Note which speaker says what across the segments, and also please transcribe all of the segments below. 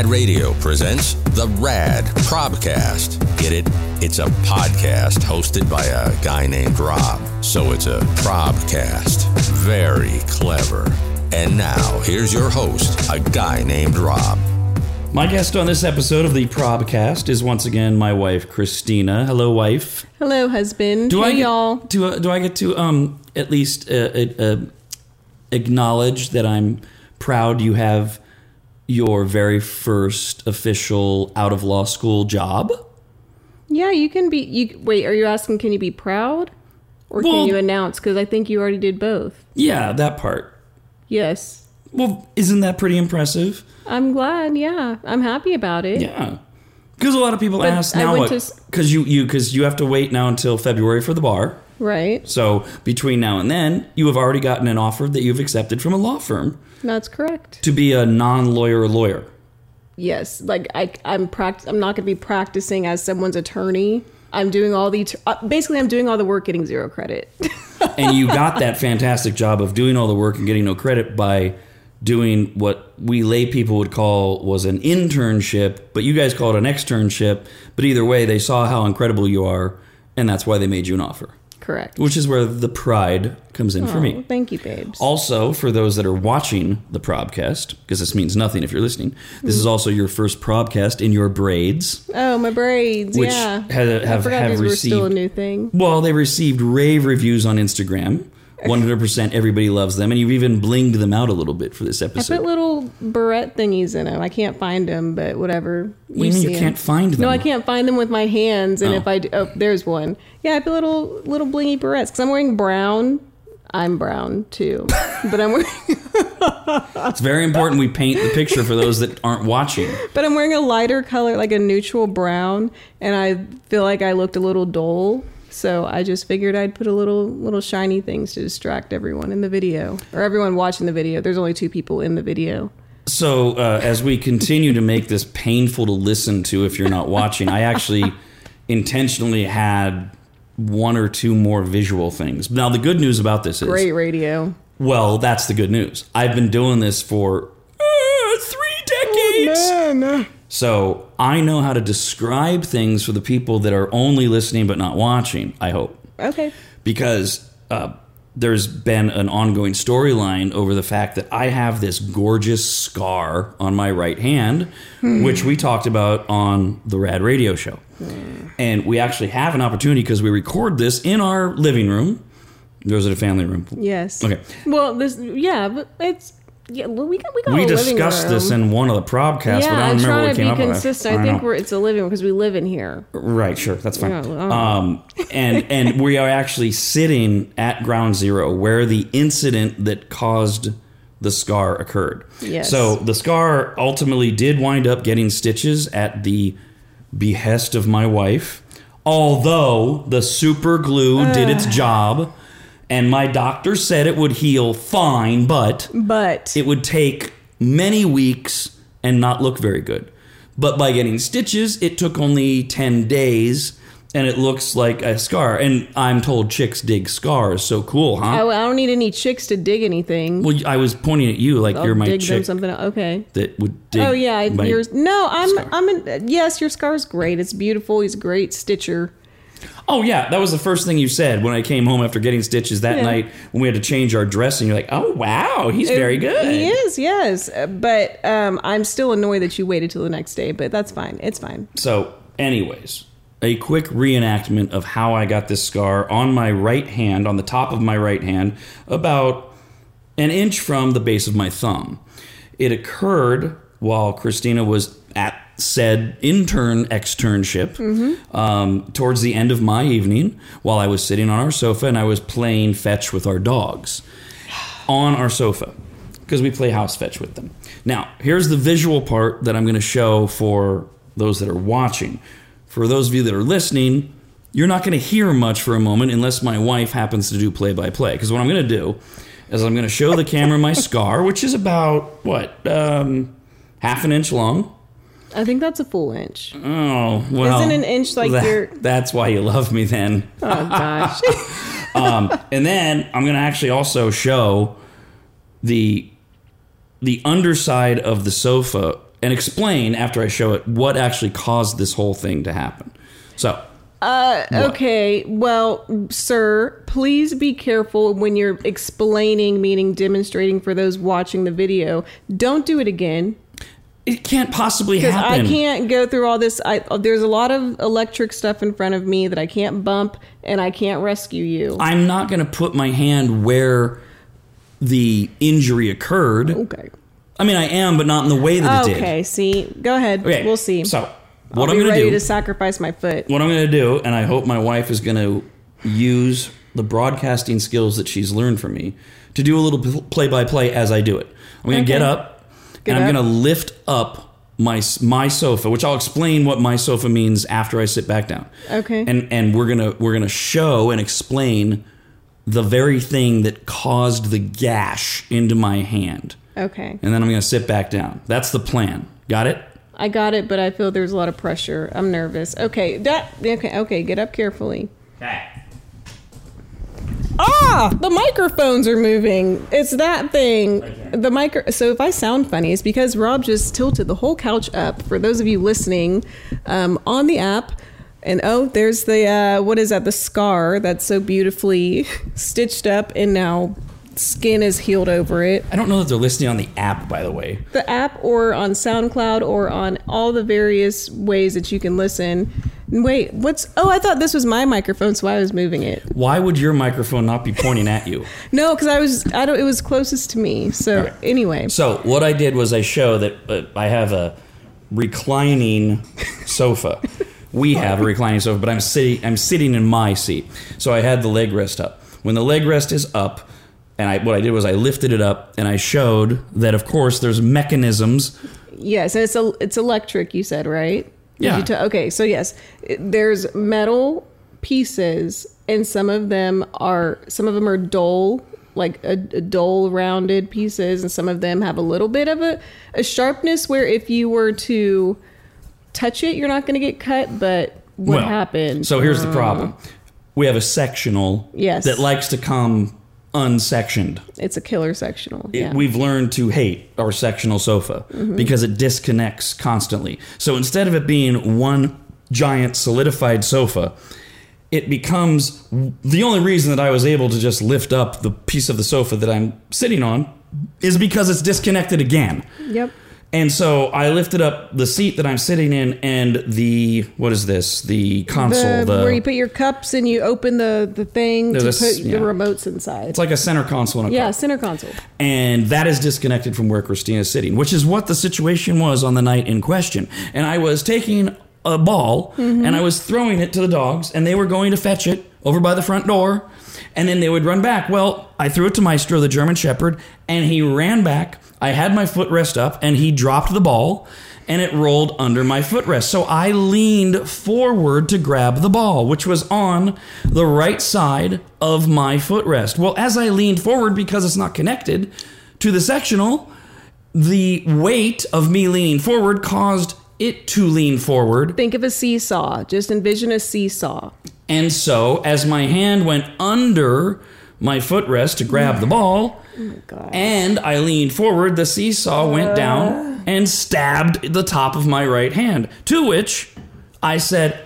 Speaker 1: Rad Radio presents the Rad Probcast. Get it? It's a podcast hosted by a guy named Rob. So it's a Probcast. Very clever. And now, here's your host, a guy named Rob.
Speaker 2: My guest on this episode of the Probcast is once again my wife, Christina. Hello, wife.
Speaker 3: Hello, husband.
Speaker 2: Do
Speaker 3: hey,
Speaker 2: I get,
Speaker 3: y'all.
Speaker 2: Do, uh, do I get to um at least uh, uh, uh, acknowledge that I'm proud you have your very first official out of law school job?
Speaker 3: Yeah, you can be. You wait. Are you asking? Can you be proud, or
Speaker 2: Well-
Speaker 3: can you announce? Because I think you already did both.
Speaker 2: Yeah, that part.
Speaker 3: Yes,
Speaker 2: Well, isn't that pretty impressive?
Speaker 3: I'm glad. Yeah, I'm happy about it.
Speaker 2: Yeah. Because a lot of people
Speaker 3: But
Speaker 2: ask now? Because you you because you have to wait now until February for the bar.
Speaker 3: Right.
Speaker 2: So between now and then, you have already gotten an offer that you've accepted from a law firm
Speaker 3: That's correct.
Speaker 2: to be a non-lawyer lawyer.
Speaker 3: Yes. Like I, I'm pract- I'm not going to be practicing as someone's attorney. I'm doing all the. Uh, basically, I'm doing all the work, getting zero credit.
Speaker 2: and you got that fantastic job of doing all the work and getting no credit by doing what we lay people would call was an internship, but you guys call it an externship. But either way, they saw how incredible you are, and that's why they made you an offer,
Speaker 3: correct.
Speaker 2: which is where the pride comes in for
Speaker 3: Oh,
Speaker 2: me.
Speaker 3: Thank you, babes.
Speaker 2: Also, for those that are watching the Probcast, because this means nothing if you're listening, this is also your first Probcast in your braids.
Speaker 3: oh, my braids.
Speaker 2: Which
Speaker 3: yeah.
Speaker 2: have- have- have
Speaker 3: these were still a new thing.
Speaker 2: Well, they received rave reviews on Instagram. 100% everybody loves them. And you've even blinged them out a little bit for this episode.
Speaker 3: I put little barrette thingies in them. I can't find them, but whatever.
Speaker 2: What do you mean you can't find them?
Speaker 3: No, I can't find them with my hands. And
Speaker 2: Oh.
Speaker 3: if I do, oh, there's one. Yeah, I put little little blingy barrettes because I'm wearing brown. I'm brown too, but I'm wearing
Speaker 2: It's very important we paint the picture for those that aren't watching.
Speaker 3: but I'm wearing a lighter color, like a neutral brown, and I feel like I looked a little dull. So I just figured I'd put a little little shiny things to distract everyone in the video or everyone watching the video. There's only two people in the video.
Speaker 2: So, uh, as we continue to make this painful to listen to if you're not watching, I actually intentionally had one or two more visual things. Now, the good news about this is
Speaker 3: Great radio.
Speaker 2: well, that's the good news. I've been doing this for uh, three decades.
Speaker 3: Man.
Speaker 2: So I know how to describe things for the people that are only listening but not watching, I hope.
Speaker 3: Okay.
Speaker 2: Because uh, there's been an ongoing storyline over the fact that I have this gorgeous scar on my right hand, which we talked about on the Rad Radio Show. And we actually have an opportunity because we record this in our living room. Or is it a family room?
Speaker 3: Yes.
Speaker 2: Okay.
Speaker 3: Well, this yeah, but it's yeah. Well, we got we got
Speaker 2: We discussed this in one of the probcasts,
Speaker 3: yeah,
Speaker 2: but I
Speaker 3: I'm
Speaker 2: don't remember
Speaker 3: trying
Speaker 2: what
Speaker 3: to
Speaker 2: came
Speaker 3: be
Speaker 2: up with.
Speaker 3: consistent. I,
Speaker 2: I
Speaker 3: think
Speaker 2: know.
Speaker 3: we're it's a living room because we live in here.
Speaker 2: Right, sure, that's fine.
Speaker 3: Yeah, well,
Speaker 2: um, and and we are actually sitting at ground zero where the incident that caused the scar occurred.
Speaker 3: Yes.
Speaker 2: So the scar ultimately did wind up getting stitches at the behest of my wife, although the super glue did its job, and my doctor said it would heal fine, but
Speaker 3: But
Speaker 2: it would take many weeks and not look very good. But by getting stitches, it took only 10 days and it looks like a scar. And I'm told chicks dig scars. So cool, huh?
Speaker 3: Oh, I don't need any chicks to dig anything.
Speaker 2: well, I was pointing at you like
Speaker 3: I'll
Speaker 2: you're my
Speaker 3: dig them
Speaker 2: chick
Speaker 3: something. Okay.
Speaker 2: that would dig.
Speaker 3: Oh yeah, yours. No, I'm.
Speaker 2: scar.
Speaker 3: I'm. An, yes, your scar's great. It's beautiful. He's a great stitcher.
Speaker 2: Oh, yeah. That was the first thing you said when I came home after getting stitches that
Speaker 3: Yeah.
Speaker 2: night when we had to change our dress. And you're like, oh, wow, he's very good.
Speaker 3: He is. Yes, Uh, but um, I'm still annoyed that you waited till the next day. But that's fine. It's fine.
Speaker 2: So, anyways, a quick reenactment of how I got this scar on my right hand, on the top of my right hand, about an inch from the base of my thumb. It occurred while Christina was at said intern externship um, towards the end of my evening while I was sitting on our sofa and I was playing fetch with our dogs on our sofa because we play house fetch with them. Now, here's the visual part that I'm going to show for those that are watching. For those of you that are listening, you're not going to hear much for a moment unless my wife happens to do play by play. Because what I'm going to do is I'm going to show the camera my scar, which is about, what, um, half an inch long.
Speaker 3: I think that's a full inch.
Speaker 2: Oh, well.
Speaker 3: Isn't an inch like
Speaker 2: that-
Speaker 3: your-
Speaker 2: That's why you love me then.
Speaker 3: Oh gosh.
Speaker 2: um, and then I'm going to actually also show the the underside of the sofa and explain after I show it what actually caused this whole thing to happen. So,
Speaker 3: Uh, okay. Well, sir, please be careful when you're explaining, meaning demonstrating for those watching the video. Don't do it again.
Speaker 2: It can't possibly happen.
Speaker 3: I can't go through all this. I, there's a lot of electric stuff in front of me that I can't bump, and I can't rescue you.
Speaker 2: I'm not going to put my hand where the injury occurred.
Speaker 3: okay.
Speaker 2: I mean, I am, but not in the way that it did.
Speaker 3: Okay. See, go ahead.
Speaker 2: Okay,
Speaker 3: We'll see.
Speaker 2: So, what
Speaker 3: I'll
Speaker 2: I'm going to
Speaker 3: ready
Speaker 2: do,
Speaker 3: to sacrifice my foot.
Speaker 2: what I'm going to do, and I hope my wife is going to use the broadcasting skills that she's learned from me to do a little play by play as I do it. I'm going to get up
Speaker 3: Get
Speaker 2: and I'm going to lift up my my sofa, which I'll explain what my sofa means after I sit back down.
Speaker 3: Okay.
Speaker 2: And and we're gonna we're gonna show and explain the very thing that caused the gash into my hand.
Speaker 3: Okay.
Speaker 2: And then I'm gonna sit back down. That's the plan. Got it?
Speaker 3: I got it, but I feel there's a lot of pressure. I'm nervous. Okay. That. Okay. Okay. Get up carefully.
Speaker 2: Okay.
Speaker 3: Ah, the microphones are moving. It's that thing. The micro. So if I sound funny, it's because Rob just tilted the whole couch up. For those of you listening um, on the app, and oh, there's the uh, what is that? The scar that's so beautifully stitched up, and now skin is healed over it.
Speaker 2: I don't know that they're listening on the app, by the way.
Speaker 3: The app, or on SoundCloud, or on all the various ways that you can listen. Wait, what's? Oh, I thought this was my microphone, so I was moving it.
Speaker 2: Why would your microphone not be pointing at you?
Speaker 3: No, because I was. I don't. It was closest to me. So
Speaker 2: right.
Speaker 3: anyway.
Speaker 2: So what I did was I show that uh, I have a reclining sofa. We have a reclining sofa, but I'm sitting. I'm sitting in my seat. So I had the leg rest up. When the leg rest is up, and I what I did was I lifted it up and I showed that of course there's mechanisms.
Speaker 3: Yes, and it's a, it's electric. You said right?
Speaker 2: Yeah.
Speaker 3: you t- okay, so yes, there's metal pieces, and some of them are some of them are dull, like a, a dull rounded pieces, and some of them have a little bit of a, a sharpness where if you were to touch it, you're not going to get cut. But what
Speaker 2: Well,
Speaker 3: happened?
Speaker 2: So here's the mm. problem. We have a sectional
Speaker 3: Yes.
Speaker 2: that likes to come unsectioned.
Speaker 3: It's a killer sectional.
Speaker 2: it-
Speaker 3: Yeah.
Speaker 2: we've learned to hate our sectional sofa mm-hmm. because it disconnects constantly. So instead of it being one giant solidified sofa, it becomes the only reason that I was able to just lift up the piece of the sofa that I'm sitting on is because it's disconnected again.
Speaker 3: Yep.
Speaker 2: And so I lifted up the seat that I'm sitting in and the what is this? The console.
Speaker 3: The,
Speaker 2: The,
Speaker 3: where you put your cups and you open the the thing to
Speaker 2: this-
Speaker 3: put
Speaker 2: yeah.
Speaker 3: the remotes inside.
Speaker 2: it's like a center console in a
Speaker 3: yeah,
Speaker 2: car.
Speaker 3: center console.
Speaker 2: and that is disconnected from where Christina's sitting, which is what the situation was on the night in question. And I was taking a ball mm-hmm. and I was throwing it to the dogs, and they were going to fetch it over by the front door, and then they would run back. Well, I threw it to Maestro, the German Shepherd, and he ran back. I had my footrest up, and he dropped the ball. And it rolled under my footrest. So I leaned forward to grab the ball, which was on the right side of my footrest. Well, as I leaned forward, because it's not connected to the sectional, the weight of me leaning forward caused it to lean forward.
Speaker 3: Think of a seesaw. Just envision a seesaw.
Speaker 2: And so, as my hand went under my footrest to grab the ball, oh
Speaker 3: God.
Speaker 2: and I leaned forward, the seesaw went down uh. and stabbed the top of my right hand. To which I said,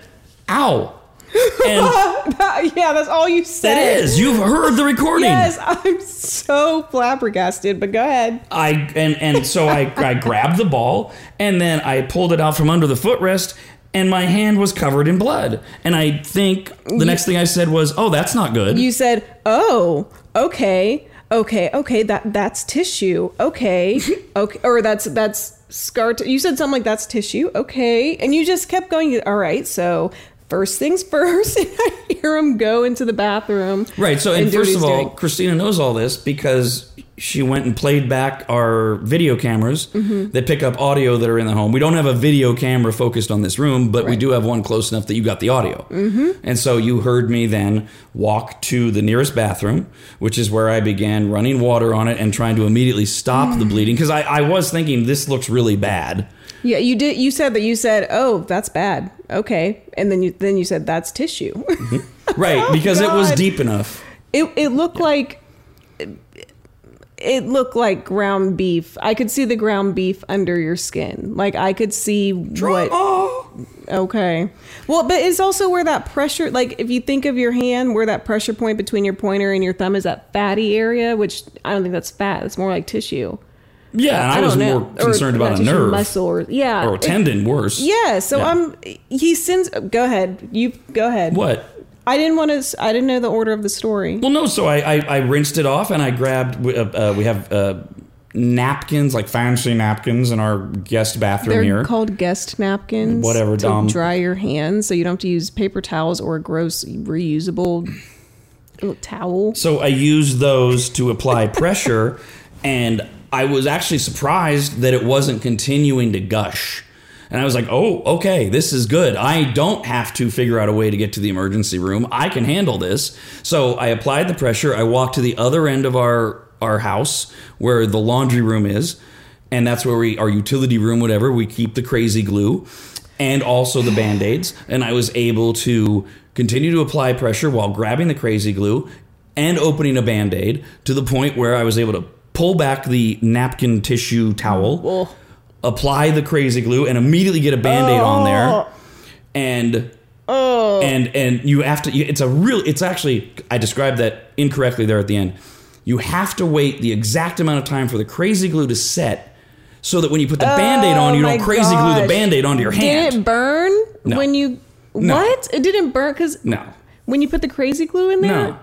Speaker 2: Ow. And
Speaker 3: yeah, that's all you said.
Speaker 2: is, you've heard the recording.
Speaker 3: Yes, I'm so flabbergasted. But go ahead.
Speaker 2: I and and so I I grabbed the ball and then I pulled it out from under the footrest and my hand was covered in blood. And I think the next thing I said was, "Oh, that's not good."
Speaker 3: You said, "Oh, okay, okay, okay. That that's tissue. Okay, okay, or that's that's scar. T- you said something like that's tissue. Okay, and you just kept going. All right, so." First things first, and I hear him go into the bathroom.
Speaker 2: right. So, and,
Speaker 3: what
Speaker 2: first of all,
Speaker 3: doing.
Speaker 2: Christina knows all this because she went and played back our video cameras
Speaker 3: Mm-hmm.
Speaker 2: that pick up audio that are in the home. We don't have a video camera focused on this room, but we do have one close enough that you got the audio. Mm-hmm. And so you heard me then walk to the nearest bathroom, which is where I began running water on it and trying to immediately stop
Speaker 3: Mm.
Speaker 2: the bleeding because I, I was thinking this looks really bad.
Speaker 3: Yeah, you did. You said that. You said, "Oh, that's bad." Okay, and then you then you said that's tissue. Mm-hmm.
Speaker 2: Right, oh, because it was
Speaker 3: Oh,
Speaker 2: deep enough.
Speaker 3: it it looked like it looked like ground beef. I could see the ground beef under your skin. Like I could see what.
Speaker 2: Oh.
Speaker 3: Okay. Well, but it's also where that pressure, like if you think of your hand, where that pressure point between your pointer and your thumb is that fatty area, which I don't think that's fat. It's more like tissue.
Speaker 2: Yeah, and I, was
Speaker 3: know.
Speaker 2: more concerned
Speaker 3: not
Speaker 2: about a nerve
Speaker 3: muscle, or yeah,
Speaker 2: or a tendon. Worse.
Speaker 3: Yeah. So
Speaker 2: Yeah.
Speaker 3: I'm. He sends. Go ahead. You go ahead.
Speaker 2: What?
Speaker 3: I didn't want to. I didn't know the order of the story.
Speaker 2: Well, no. So I, I, I rinsed it off and I grabbed. Uh, uh, we have uh, napkins, like fancy napkins, in our guest bathroom
Speaker 3: They're
Speaker 2: here.
Speaker 3: called guest napkins.
Speaker 2: Whatever,
Speaker 3: to
Speaker 2: dumb.
Speaker 3: dry your hands, so you don't have to use paper towels or a gross reusable towel.
Speaker 2: So I use those to apply pressure, and I was actually surprised that it wasn't continuing to gush. And I was like, oh, okay, this is good. I don't have to figure out a way to get to the emergency room. I can handle this. So I applied the pressure. I walked to the other end of our, our house where the laundry room is. And that's where we, our utility room, whatever, we keep the crazy glue and also the band aids. And I was able to continue to apply pressure while grabbing the crazy glue and opening a band aid to the point where I was able to pull back the napkin tissue towel,
Speaker 3: Oh.
Speaker 2: apply the crazy glue, and immediately get a band aid on there. Oh. And
Speaker 3: Oh.
Speaker 2: and and you have to it's a real it's actually i described that incorrectly there at the end you have to wait the exact amount of time for the crazy glue to set so that when you put the band-aid on oh you
Speaker 3: Oh
Speaker 2: don't
Speaker 3: my
Speaker 2: crazy glue the
Speaker 3: gosh.
Speaker 2: band-aid onto your hand
Speaker 3: Did it burn
Speaker 2: No.
Speaker 3: when you?
Speaker 2: No.
Speaker 3: What? It didn't burn because
Speaker 2: no
Speaker 3: when you put the crazy glue in there.
Speaker 2: no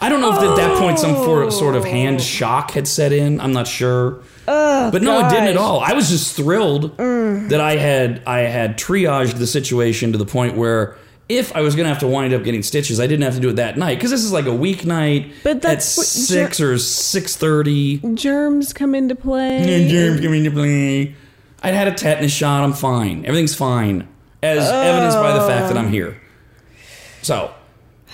Speaker 2: i don't know if at that point some for, sort of
Speaker 3: Oh.
Speaker 2: hand shock had set in i'm not sure but no it didn't at all i was just thrilled mm. that i had i had triaged the situation to the point where if I was gonna have to wind up getting stitches, I didn't have to do it that night because this is like a weeknight
Speaker 3: But
Speaker 2: at
Speaker 3: that's what-
Speaker 2: six or six thirty.
Speaker 3: Germs come into play.
Speaker 2: And germs coming into play. I'd had a tetanus shot. I'm fine. Everything's fine, as evidenced by the fact that I'm here. So,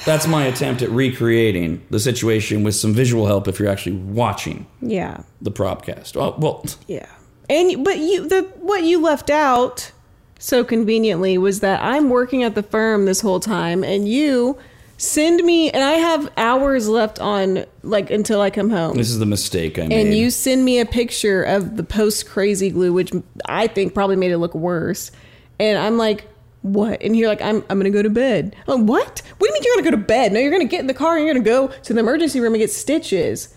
Speaker 2: that's my attempt at recreating the situation with some visual help. If you're actually watching
Speaker 3: Yeah.
Speaker 2: the Probcast, well, well,
Speaker 3: Yeah. And but you the what you left out so conveniently was that I'm working at the firm this whole time and you send me and I have hours left on like until I come home.
Speaker 2: this is the mistake I made.
Speaker 3: And you send me a picture of the post crazy glue, which I think probably made it look worse. And I'm like, what? And you're like, I'm, I'm going to go to bed. Oh, what? What do you mean you're going to go to bed? No, you're going to get in the car and you're going to go to the emergency room and get stitches.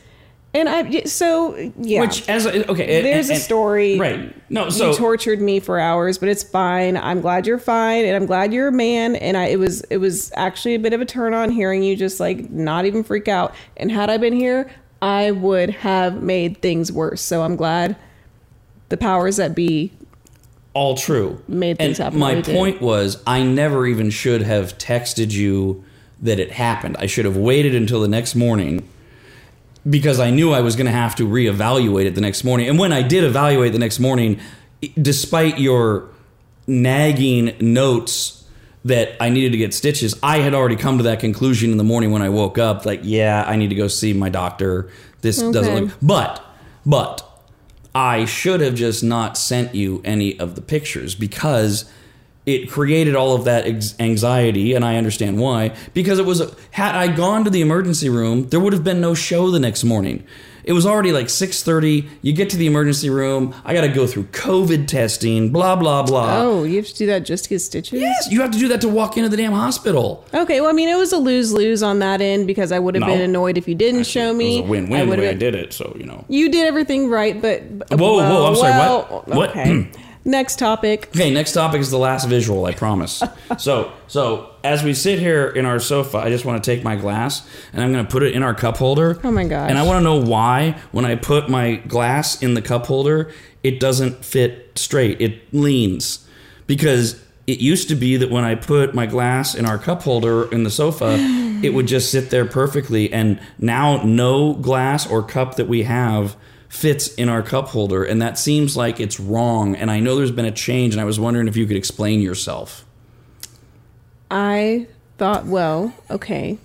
Speaker 3: And I, so, yeah.
Speaker 2: which as a- okay, and-
Speaker 3: There's a
Speaker 2: and-
Speaker 3: story.
Speaker 2: right? No, so
Speaker 3: you tortured me for hours, but it's fine. I'm glad you're fine, and I'm glad you're a man. And I, it was, it was actually a bit of a turn on hearing you just like not even freak out. And had I been here, I would have made things worse. So I'm glad the powers that be.
Speaker 2: All true.
Speaker 3: Made things
Speaker 2: and
Speaker 3: happen
Speaker 2: My
Speaker 3: we did.
Speaker 2: point was, I never even should have texted you that it happened. I should have waited until the next morning because I knew I was going to have to reevaluate it the next morning. And when I did evaluate the next morning, despite your nagging notes that I needed to get stitches, I had already come to that conclusion in the morning when I woke up. Like, yeah, I need to go see my doctor. This doesn't look. But, but I should have just not sent you any of the pictures because it created all of that anxiety, and I understand why. Because it was had I gone to the emergency room, there would have been no show the next morning. It was already like six thirty. You get to the emergency room. I got to go through COVID testing. Blah blah blah.
Speaker 3: Oh, you have to do that just to get stitches?
Speaker 2: Yes, you have to do that to walk into the damn hospital.
Speaker 3: Okay, well, I mean, it was a lose lose on that end because I would have
Speaker 2: No.
Speaker 3: been annoyed if you didn't show me.
Speaker 2: It was a win-win
Speaker 3: I
Speaker 2: the way I
Speaker 3: have
Speaker 2: did it. So you know.
Speaker 3: You did everything right, but
Speaker 2: Whoa, whoa, I'm sorry, what?
Speaker 3: well,
Speaker 2: What?
Speaker 3: Okay. Next topic.
Speaker 2: Okay, next topic is the last visual, I promise. so, so as we sit here in our sofa, I just want to take my glass and I'm going to put it in our cup holder.
Speaker 3: Oh my gosh.
Speaker 2: And I want to know why when I put my glass in the cup holder, it doesn't fit straight. It leans. Because it used to be that when I put my glass in our cup holder in the sofa, it would just sit there perfectly and now no glass or cup that we have fits in our cup holder and that seems like it's wrong and I know there's been a change and I was wondering if you could explain yourself.
Speaker 3: I thought, well, okay.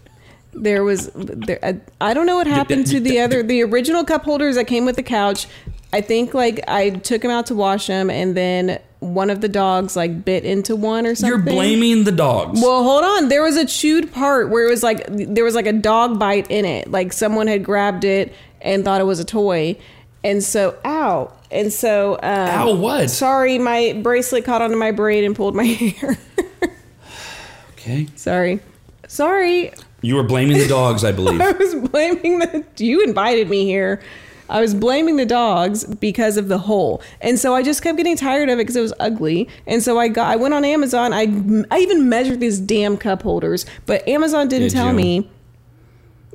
Speaker 3: There was, there, I, I don't know what happened to the other, the original cup holders that came with the couch. I think like I took them out to wash them, and then one of the dogs like bit into one or something.
Speaker 2: You're blaming the dogs.
Speaker 3: Well, hold on. There was a chewed part where it was like there was like a dog bite in it. Like someone had grabbed it and thought it was a toy. And so, ow. And so, um,
Speaker 2: Ow, what?
Speaker 3: Sorry, my bracelet caught onto my braid and pulled my hair.
Speaker 2: Okay.
Speaker 3: sorry. Sorry.
Speaker 2: You were blaming the dogs, I believe.
Speaker 3: I was blaming the. You invited me here. I was blaming the dogs because of the hole, and so I just kept getting tired of it because it was ugly. And so I got. I went on Amazon. I I even measured these damn cup holders, but Amazon didn't
Speaker 2: Did
Speaker 3: tell
Speaker 2: you?
Speaker 3: me.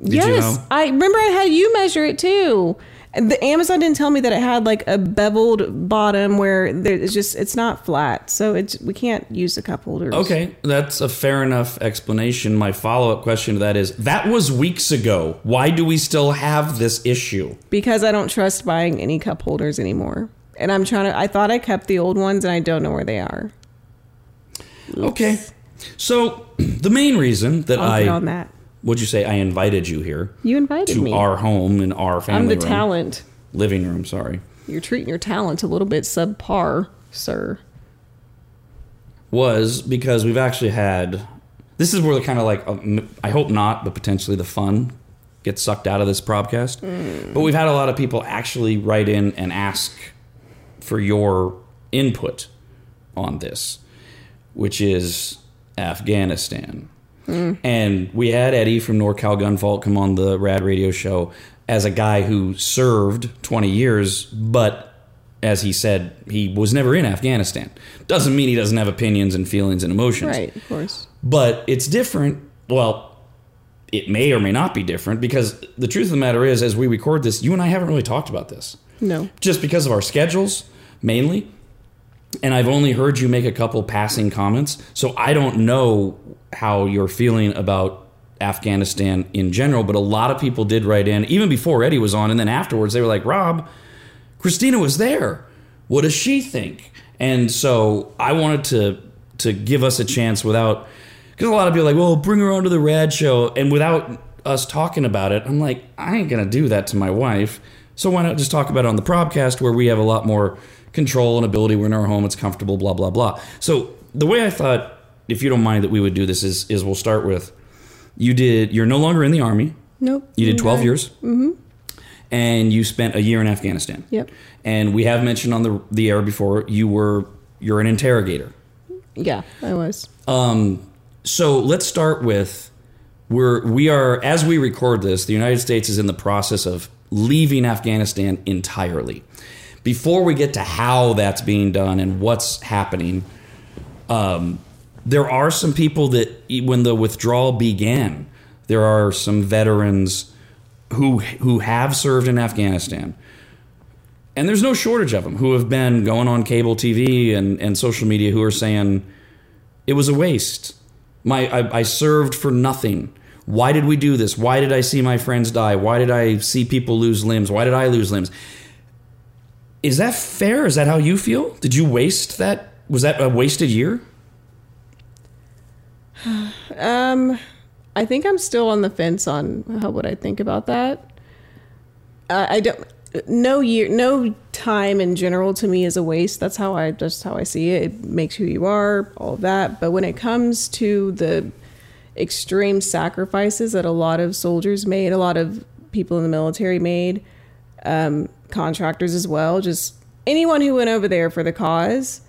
Speaker 2: Did you
Speaker 3: yes,
Speaker 2: know?
Speaker 3: I remember I had you measure it too. The Amazon didn't tell me that it had like a beveled bottom where there- it's just it's not flat, so it's we can't use the cup holders.
Speaker 2: Okay, that's a fair enough explanation. My follow up question to that is that was weeks ago. Why do we still have this issue?
Speaker 3: because I don't trust buying any cup holders anymore. And I'm trying to. I thought I kept the old ones, and I don't know where they are.
Speaker 2: Okay. So, the main reason that
Speaker 3: I'll
Speaker 2: I.
Speaker 3: on that.
Speaker 2: Would you say I invited you here
Speaker 3: You invited
Speaker 2: to
Speaker 3: me.
Speaker 2: our home in our family
Speaker 3: I'm the
Speaker 2: room,
Speaker 3: talent.
Speaker 2: living room? Sorry,
Speaker 3: You're treating your talent a little bit subpar, sir.
Speaker 2: was because we've actually had. This is where the kind of like um, I hope not, but potentially the fun gets sucked out of this podcast. But we've had a lot of people actually write in and ask for your input on this, which is Afghanistan. Mm. And we had Eddie from NorCal Gun Vault come on the Rad Radio show as a guy who served 20 years, but as he said, he was never in Afghanistan. Doesn't mean he doesn't have opinions and feelings and emotions.
Speaker 3: Right, of course.
Speaker 2: But it's different. Well, it may or may not be different because the truth of the matter is, as we record this, you and I haven't really talked about this
Speaker 3: No.
Speaker 2: just because of our schedules mainly and i've only heard you make a couple passing comments so i don't know how you're feeling about afghanistan in general but a lot of people did write in even before eddie was on and then afterwards they were like rob christina was there. What does she think? And so i wanted to to give us a chance without because a lot of people are like well bring her onto the rad show and without us talking about it i'm like i ain't gonna do that to my wife. So why not just talk about it on the podcast where we have a lot more control and ability. We're in our home. It's comfortable blah blah blah. So the way i thought if you don't mind that we would do this is is we'll start with you did you're no longer in the army
Speaker 3: Nope.
Speaker 2: you did 12
Speaker 3: Okay.
Speaker 2: years mm-hmm. and you spent a year in afghanistan
Speaker 3: Yep.
Speaker 2: and we have mentioned on the the air before you were you're an interrogator
Speaker 3: Yeah, I was.
Speaker 2: um, so let's start with we're we are as we record this, the United States is in the process of leaving Afghanistan entirely. Before we get to how that's being done and what's happening, um, there are some people that when the withdrawal began, there are some veterans who who have served in Afghanistan and there's no shortage of them who have been going on cable TV and, and social media who are saying it was a waste. My I, I served for nothing. Why did we do this? Why did I see my friends die? Why did I see people lose limbs? Why did I lose limbs? Is that fair? Is that how you feel? Did you waste that? Was that a wasted year?
Speaker 3: Um, I think I'm still on the fence on how would I think about that. Uh, I don't. No year, no time in general to me is a waste. That's how I just how I see it. It makes who you are, all of that. But when it comes to the extreme sacrifices that a lot of soldiers made, a lot of people in the military made, um, contractors as well, just anyone who went over there for the cause,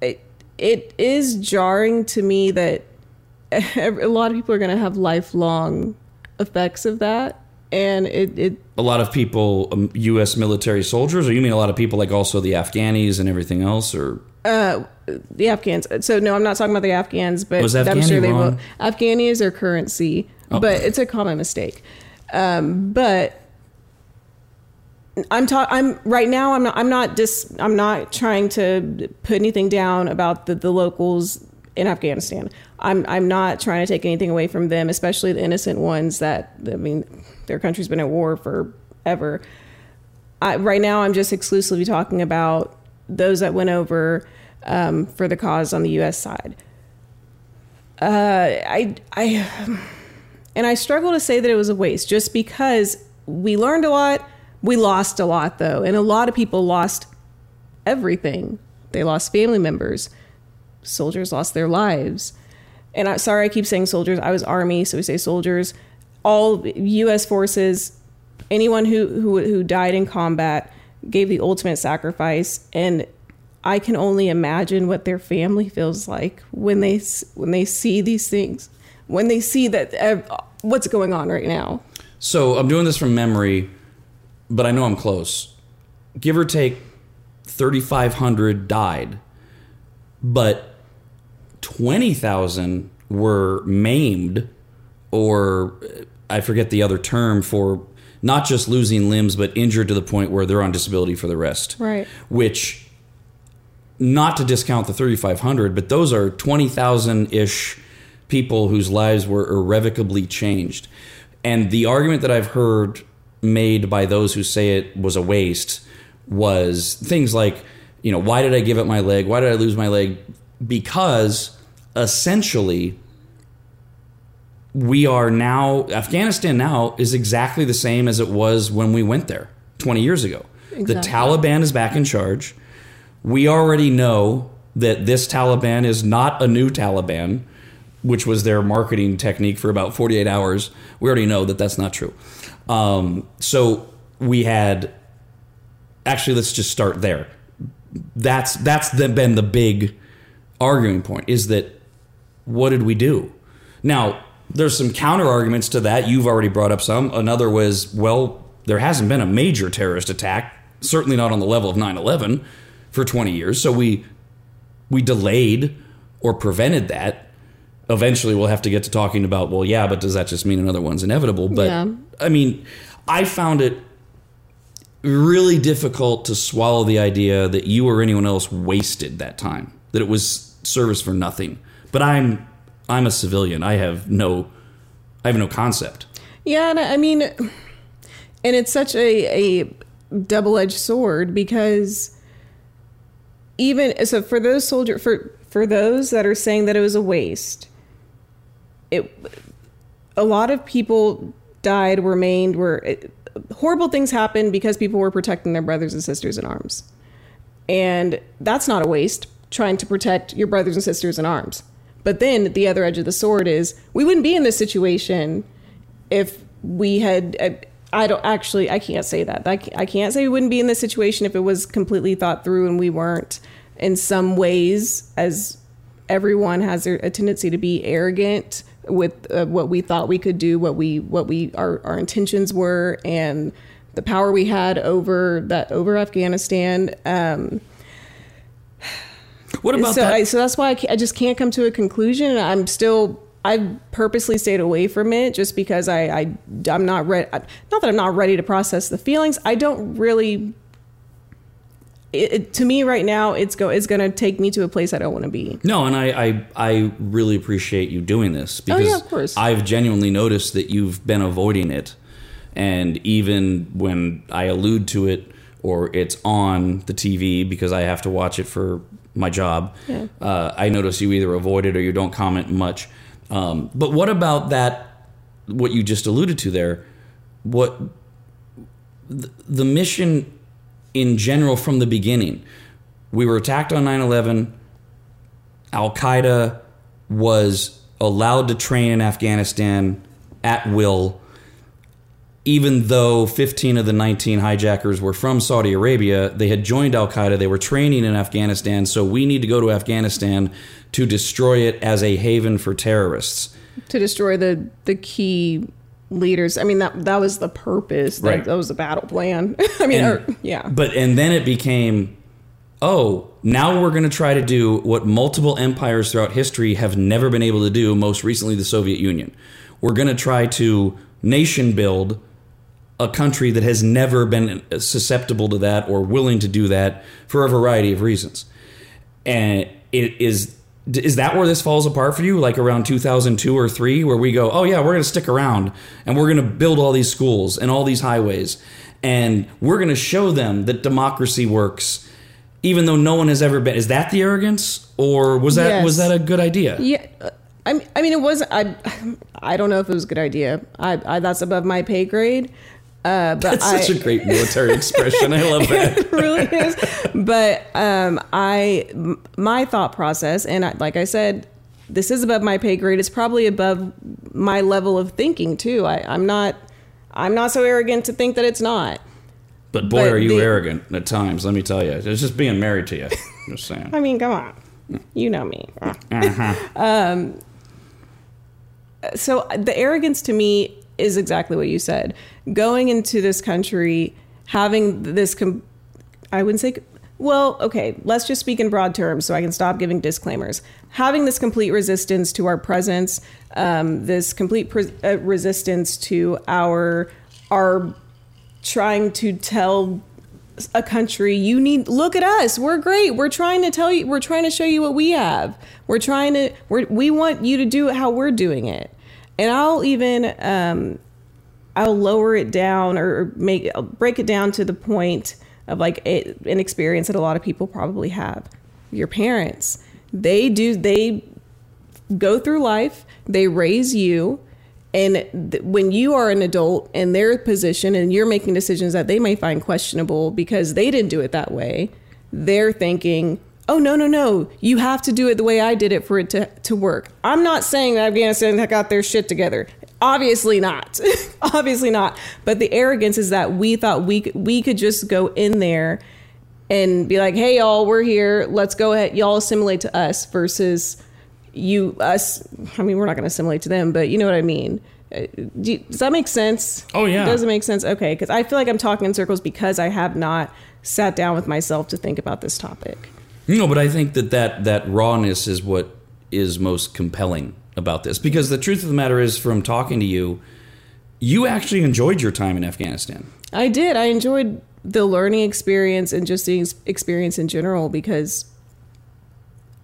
Speaker 3: it it is jarring to me that a lot of people are going to have lifelong effects of that, and it, it
Speaker 2: A lot of people, um, U.S. military soldiers, or you mean a lot of people like also the Afghanis and everything else, or
Speaker 3: the Afghans. So no, I'm not talking about the Afghans, but
Speaker 2: Was
Speaker 3: I'm sure they
Speaker 2: wrong?
Speaker 3: will. Afghani is their currency,
Speaker 2: Oh.
Speaker 3: but it's a common mistake. Um, but I'm ta- I'm right now. I'm not. I'm not dis. I'm not trying to put anything down about the, the locals in Afghanistan. I'm I'm not trying to take anything away from them, especially the innocent ones that I mean, their country's been at war forever. I, right now, I'm just exclusively talking about those that went over um, for the cause on the U.S. side. Uh, I, I, and I struggle to say that it was a waste, just because we learned a lot. We lost a lot, though, and a lot of people lost everything. They lost family members. Soldiers lost their lives. And I'm sorry, I keep saying soldiers. I was army, so we say soldiers. All U.S. forces anyone who who who died in combat gave the ultimate sacrifice and I can only imagine what their family feels like when they when they see these things, when they see that uh, what's going on right now.
Speaker 2: So I'm doing this from memory, but I know I'm close. Give or take, 3,500 died, but 20,000 were maimed, or uh, I forget the other term for not just losing limbs, but injured to the point where they're on disability for the rest.
Speaker 3: Right.
Speaker 2: Which, not to discount the 3,500, but those are 20,000 ish people whose lives were irrevocably changed. And the argument that I've heard made by those who say it was a waste was things like, you know, why did I give up my leg? Why did I lose my leg? Because essentially, we are now, Afghanistan now is exactly the same as it was when we went there 20 years ago. The Taliban is back in charge. We already know that this Taliban is not a new Taliban, which was their marketing technique for about 48 hours. We already know that that's not true. Um, so we had actually let's just start there. That's that's the, been the big arguing point is that what did we do? Now, there's some counter arguments to that. You've already brought up some. Another was, well, there hasn't been a major terrorist attack, certainly not on the level of 9/11 for 20 years. So we we delayed or prevented that. Eventually we'll have to get to talking about, well, yeah, but does that just mean another one's inevitable? But
Speaker 3: Yeah.
Speaker 2: I mean, I found it really difficult to swallow the idea that you or anyone else wasted that time, that it was service for nothing. But I'm I'm a civilian. I have no I have no concept.
Speaker 3: Yeah, and I mean, and it's such a, a double edged sword because even so for those soldier for for those that are saying that it was a waste, it a lot of people died, were maimed, were it, horrible things happened because people were protecting their brothers and sisters in arms, and that's not a waste. Trying to protect your brothers and sisters in arms. But then the other edge of the sword is we wouldn't be in this situation if we had uh, i don't actually i can't say that I can't, I can't say we wouldn't be in this situation if it was completely thought through and we weren't in some ways as everyone has a tendency to be arrogant with uh, what we thought we could do what we what we our, our intentions were and the power we had over that over afghanistan um,
Speaker 2: What about
Speaker 3: so,
Speaker 2: that?
Speaker 3: I, so that's why I, I just can't come to a conclusion. I'm still. I purposely stayed away from it just because I, I I'm not ready. Not that I'm not ready to process the feelings. I don't really. It, it- to me, right now, it's go. It's going to take me to a place I don't want to be.
Speaker 2: No, and I, I I really appreciate you doing this because
Speaker 3: Oh, yeah, of course.
Speaker 2: I've genuinely noticed that you've been avoiding it, and even when I allude to it or it's on the TV because I have to watch it for my job,
Speaker 3: Yeah.
Speaker 2: uh, I notice you either avoid it or you don't comment much. Um, but what about that? What you just alluded to there? What the, the mission in general from the beginning? We were attacked on 9 11. Al Qaeda was allowed to train in Afghanistan at will, even though 15 of the 19 hijackers were from Saudi Arabia. They had joined Al Qaeda, they were training in Afghanistan, so we need to go to Afghanistan to destroy it as a haven for terrorists.
Speaker 3: to destroy the the key leaders. I mean that that was the purpose. That,
Speaker 2: Right.
Speaker 3: that was the battle plan. I mean,
Speaker 2: And-
Speaker 3: or, yeah.
Speaker 2: But and then it became, oh, now we're going to try to do what multiple empires throughout history have never been able to do. Most recently, the Soviet Union. We're going to try to nation build a country that has never been susceptible to that or willing to do that for a variety of reasons. And it is is that where this falls apart for you like around 2002 or 3 where we go oh yeah we're going to stick around and we're going to build all these schools and all these highways and we're going to show them that democracy works even though no one has ever been is that the arrogance or was that
Speaker 3: Yes.
Speaker 2: was that a good idea
Speaker 3: Yeah, I mean, I mean, it was. I, I don't know if it was a good idea. I, I that's above my pay grade. Uh, but
Speaker 2: that's
Speaker 3: I,
Speaker 2: such a great military expression i love that
Speaker 3: it really is. But um, I, m- my thought process, and I, like I said, this is above my pay grade. It's probably above my level of thinking too. I, I'm not. I'm not so arrogant to think that it's not.
Speaker 2: But boy,
Speaker 3: But
Speaker 2: are you
Speaker 3: the-
Speaker 2: arrogant at times. Let me tell you, it's just being married to you. just saying.
Speaker 3: I mean, come on. You know me.
Speaker 2: Uh-huh.
Speaker 3: um, so the arrogance to me is exactly what you said. Going into this country, having this, com- I wouldn't say, well, okay, let's just speak in broad terms so I can stop giving disclaimers. Having this complete resistance to our presence, um, this complete pre- uh, resistance to our our trying to tell a country you need look at us we're great we're trying to tell you we're trying to show you what we have we're trying to we're, we want you to do how we're doing it and i'll even um i'll lower it down or make I'll break it down to the point of like a, an experience that a lot of people probably have. Your parents they do they go through life they raise you and th- when you are an adult in their position and you're making decisions that they may find questionable because they didn't do it that way, they're thinking, oh, no, no, no, you have to do it the way I did it for it to, to work. I'm not saying that Afghanistan got their shit together. Obviously not. Obviously not. But the arrogance is that we thought we, we could just go in there and be like, hey, y'all, we're here. Let's go ahead. Y'all assimilate to us versus you, us. I mean, we're not going to assimilate to them, but you know what I mean. Uh, do does that make sense?
Speaker 2: Oh, yeah.
Speaker 3: Does it make sense? Okay. Because I feel like I'm talking in circles because I have not sat down with myself to think about this topic.
Speaker 2: No, but I think that, that that rawness is what is most compelling about this. Because the truth of the matter is, from talking to you, you actually enjoyed your time in Afghanistan.
Speaker 3: I did. I enjoyed the learning experience and just the experience in general because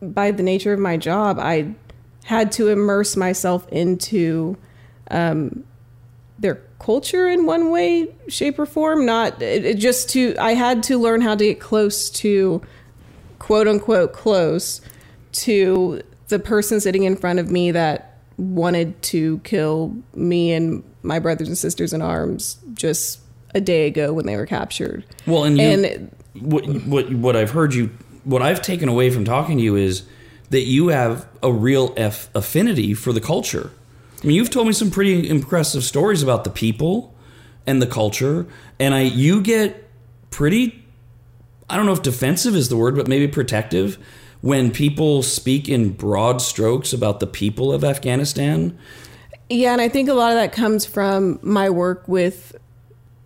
Speaker 3: by the nature of my job, I had to immerse myself into um, their culture in one way, shape, or form. Not it, it just to, I had to learn how to get close to, quote unquote, close to the person sitting in front of me that wanted to kill me and my brothers and sisters in arms just a day ago when they were captured.
Speaker 2: Well, and you,
Speaker 3: And-
Speaker 2: what what what I've heard you, what I've taken away from talking to you is that you have a real F affinity for the culture. I mean, you've told me some pretty impressive stories about the people and the culture, and I you get pretty. I don't know if defensive is the word, but maybe protective when people speak in broad strokes about the people of Afghanistan.
Speaker 3: Yeah, and I think a lot of that comes from my work with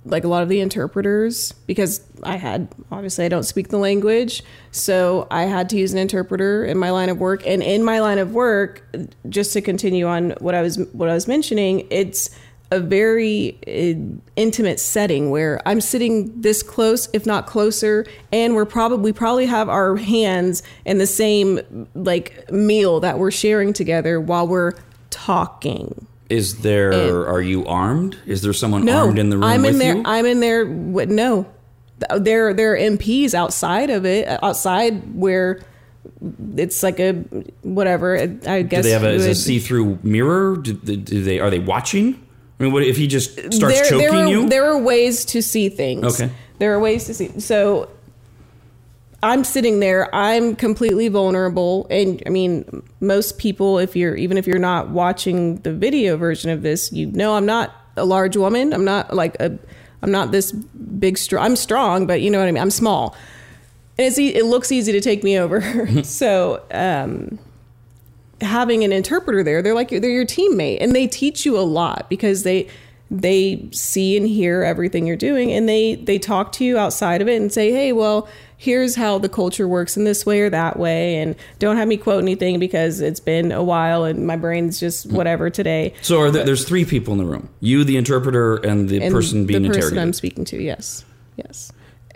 Speaker 3: like a lot of the interpreters because I had obviously I don't speak the language, so I had to use an interpreter in my line of work. And in my line of work, just to continue on what I was what I was mentioning, it's a very uh, intimate setting where I'm sitting this close, if not closer, and we're probably we probably have our hands in the same like meal that we're sharing together while we're talking.
Speaker 2: Is there?
Speaker 3: And-
Speaker 2: are you armed? Is there someone
Speaker 3: No,
Speaker 2: armed in the room
Speaker 3: I'm in there.
Speaker 2: you?
Speaker 3: I'm in there. With, no, there there are MPs outside of it, outside where it's like a whatever. I guess
Speaker 2: Do they have a, is a see-through mirror? Do, do they are they watching? I mean, what if he just starts
Speaker 3: there,
Speaker 2: choking
Speaker 3: there are,
Speaker 2: you?
Speaker 3: There are ways to see things.
Speaker 2: Okay.
Speaker 3: There are ways to see. So I'm sitting there. I'm completely vulnerable, and I mean, most people, if you're even if you're not watching the video version of this, you know I'm not a large woman. I'm not like a. I'm not this big strong. I'm strong, but you know what I mean. I'm small. And it's, it looks easy to take me over. so, um, having an interpreter there, they're like they're your teammate, and they teach you a lot because they they see and hear everything you're doing, and they they talk to you outside of it and say, hey, well, here's how the culture works in this way or that way, and don't have me quote anything because it's been a while and my brain's just hmm. whatever today.
Speaker 2: so are there, there's three people in the room: you, the interpreter, and the
Speaker 3: And
Speaker 2: person being
Speaker 3: the person
Speaker 2: interrogated.
Speaker 3: I'm speaking to. Yes, yes.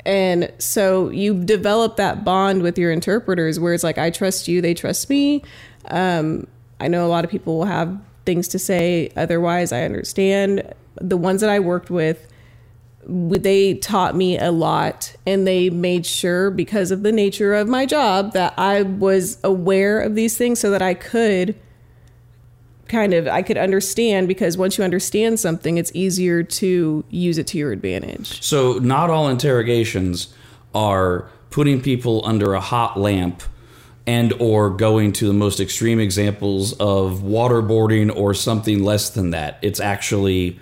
Speaker 3: And so you develop that bond with your interpreters, where it's like I trust you, they trust me. Um, I know a lot of people will have things to say. Otherwise, I understand. The ones that I worked with, they taught me a lot, and they made sure because of the nature of my job that I was aware of these things, so that I could kind of I could understand because once you understand something, it's easier to use it to your advantage.
Speaker 2: so not all interrogations are putting people under a hot lamp and or going to the most extreme examples of waterboarding or something less than that. It's actually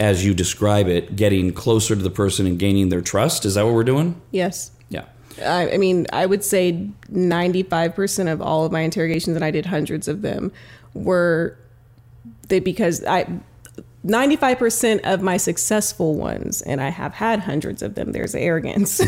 Speaker 2: as you describe it, getting closer to the person and gaining their trust. Is that what we're doing?
Speaker 3: Yes.
Speaker 2: Yeah.
Speaker 3: I, I mean, I would say 95% of all of my interrogations, and I did hundreds of them, were they because I 95% of my successful ones, and I have had hundreds of them, there's arrogance,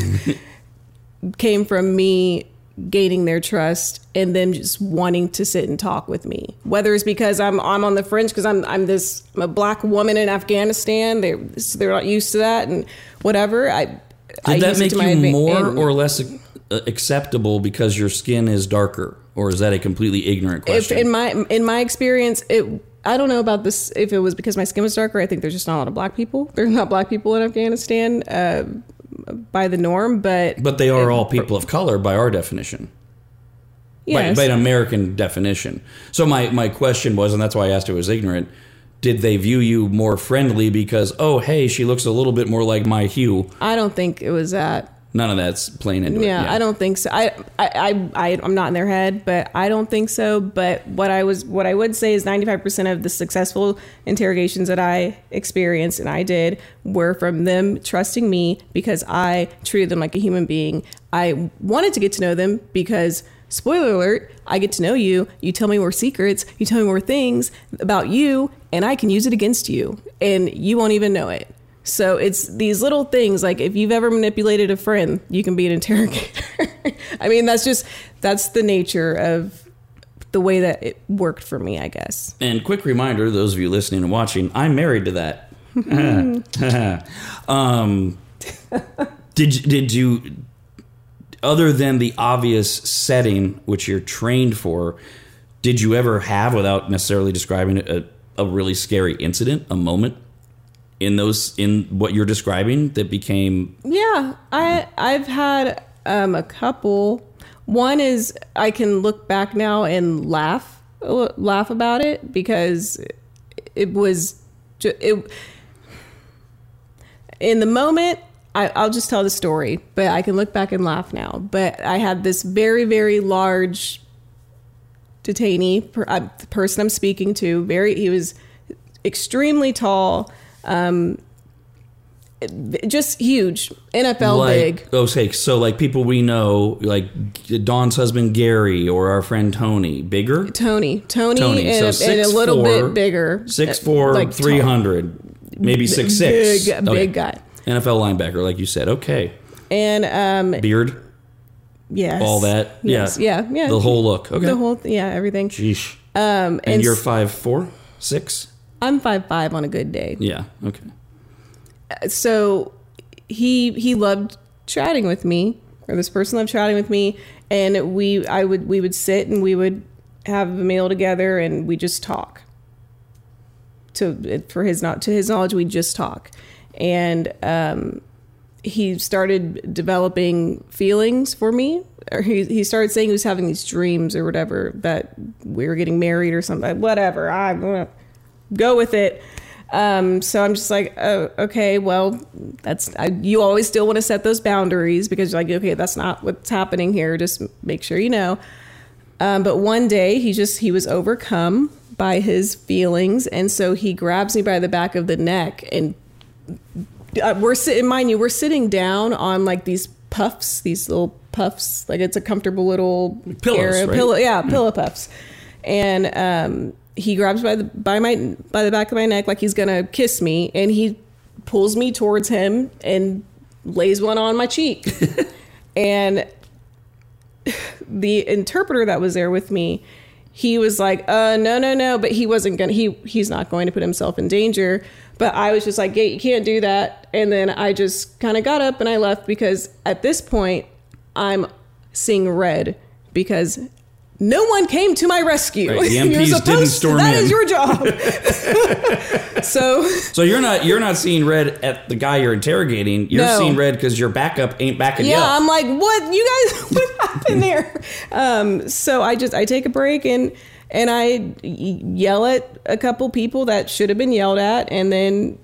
Speaker 3: came from me gaining their trust and them just wanting to sit and talk with me. Whether it's because I'm I'm on the fringe because I'm I'm this I'm a black woman in Afghanistan, they they're not used to that and whatever. I
Speaker 2: Did
Speaker 3: I
Speaker 2: that make you
Speaker 3: adva-
Speaker 2: more
Speaker 3: and-
Speaker 2: or less uh, acceptable because your skin is darker, or is that a completely ignorant question?
Speaker 3: in my in my experience it I don't know about this if it was because my skin was darker. I think there's just not a lot of black people. There's not black people in Afghanistan uh, by the norm, but
Speaker 2: but they are all people of color by our definition.
Speaker 3: yes.
Speaker 2: by, by an American definition. So my, my question was, and that's why I asked it was ignorant, did they view you more friendly because, oh, hey, she looks a little bit more like my hue?
Speaker 3: I don't think it was that.
Speaker 2: None of that's playing into
Speaker 3: Yeah,
Speaker 2: it.
Speaker 3: Yeah, I don't think so. I, I, I, I, I'm not in their head, but I don't think so. But what I was, what I would say is 95% of the successful interrogations that I experienced and I did were from them trusting me because I treated them like a human being. I wanted to get to know them because, spoiler alert, I get to know you. You tell me more secrets. You tell me more things about you, and I can use it against you, and you won't even know it. So it's these little things like if you've ever manipulated a friend, you can be an interrogator. I mean, that's just that's the nature of the way that it worked for me, I guess.
Speaker 2: And quick reminder, those of you listening and watching, I'm married to that. um, did did you, other than the obvious setting which you're trained for, did you ever have, without necessarily describing it, a, a really scary incident, a moment in those in what you're describing that became
Speaker 3: Yeah, I I've had um, a couple. One is I can look back now and laugh laugh about it because it was it in the moment. I, I'll just tell the story, but I can look back and laugh now. But I had this very very large detainee, per, uh, the person I'm speaking to. Very, he was extremely tall. Um, just huge, NFL
Speaker 2: like
Speaker 3: big.
Speaker 2: okay, so like people we know, like Dawn's husband Gary or our friend Tony, bigger.
Speaker 3: Tony, Tony,
Speaker 2: Tony,
Speaker 3: and,
Speaker 2: so
Speaker 3: a, and a little
Speaker 2: 6'4",
Speaker 3: bit bigger,
Speaker 2: Six
Speaker 3: Uh,
Speaker 2: four,
Speaker 3: like
Speaker 2: three hundred, maybe six six.
Speaker 3: Big, big guy.
Speaker 2: NFL linebacker, like you said. Okay,
Speaker 3: and um,
Speaker 2: beard,
Speaker 3: yes,
Speaker 2: all that.
Speaker 3: Yes, yeah, yeah,
Speaker 2: The whole look. Okay.
Speaker 3: the whole, yeah, everything.
Speaker 2: Sheesh.
Speaker 3: Um,
Speaker 2: And,
Speaker 3: and
Speaker 2: you're five four, six.
Speaker 3: I'm five five on a good day.
Speaker 2: Yeah. Okay.
Speaker 3: so he he loved chatting with me or this person loved chatting with me and we i would we would sit and we would have a meal together and we just talk to for his not to his knowledge we just talk and um he started developing feelings for me or he, he started saying he was having these dreams or whatever that we were getting married or something whatever i'm gonna go with it um, so I'm just like, oh, okay, well, that's I, you always still want to set those boundaries because you're like, okay, that's not what's happening here. Just make sure you know. Um, but one day he just he was overcome by his feelings, and so he grabs me by the back of the neck, and uh, we're sitting. Mind you, we're sitting down on like these puffs, these little puffs, like it's a comfortable little
Speaker 2: Pillows,
Speaker 3: area-
Speaker 2: right?
Speaker 3: pillow, yeah, pillow puffs, and um, he grabs by the by my by the back of my neck like he's gonna kiss me, and he pulls me towards him and lays one on my cheek, and the interpreter that was there with me he was like uh no no no but he wasn't gonna he he's not going to put himself in danger. But i was just like yeah you can't do that. And then i just kind of got up and i left because at this point i'm seeing red because no one came to my rescue.
Speaker 2: Right, the MPs didn't storm
Speaker 3: That
Speaker 2: in.
Speaker 3: is your job. so
Speaker 2: So you're not you're not seeing red at the guy you're interrogating. You're
Speaker 3: No.
Speaker 2: seeing red because your backup ain't backing you
Speaker 3: yeah. I'm like, what you guys? What happened there? Um, so I just I take a break and and I yell at a couple people that should have been yelled at, and then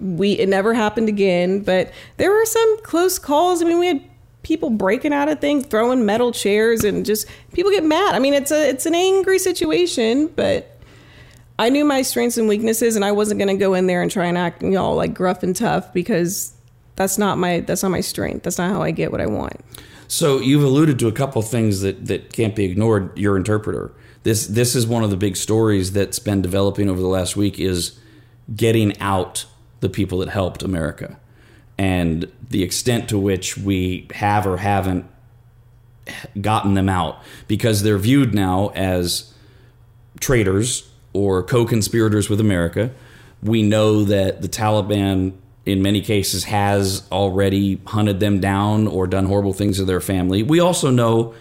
Speaker 3: we it never happened again. But there were some close calls. I mean, we had people breaking out of things, throwing metal chairs, and just people get mad. I mean, it's a it's an angry situation, but I knew my strengths and weaknesses, and I wasn't going to go in there and try and act, you know, like gruff and tough because that's not my that's not my strength. That's not how I get what I want.
Speaker 2: So you've alluded to a couple things that, that can't be ignored. Your interpreter. This this is one of the big stories that's been developing over the last week is getting out the people that helped America and the extent to which we have or haven't gotten them out because they're viewed now as traitors or co-conspirators with America. We know that the Taliban in many cases has already hunted them down or done horrible things to their family. We also know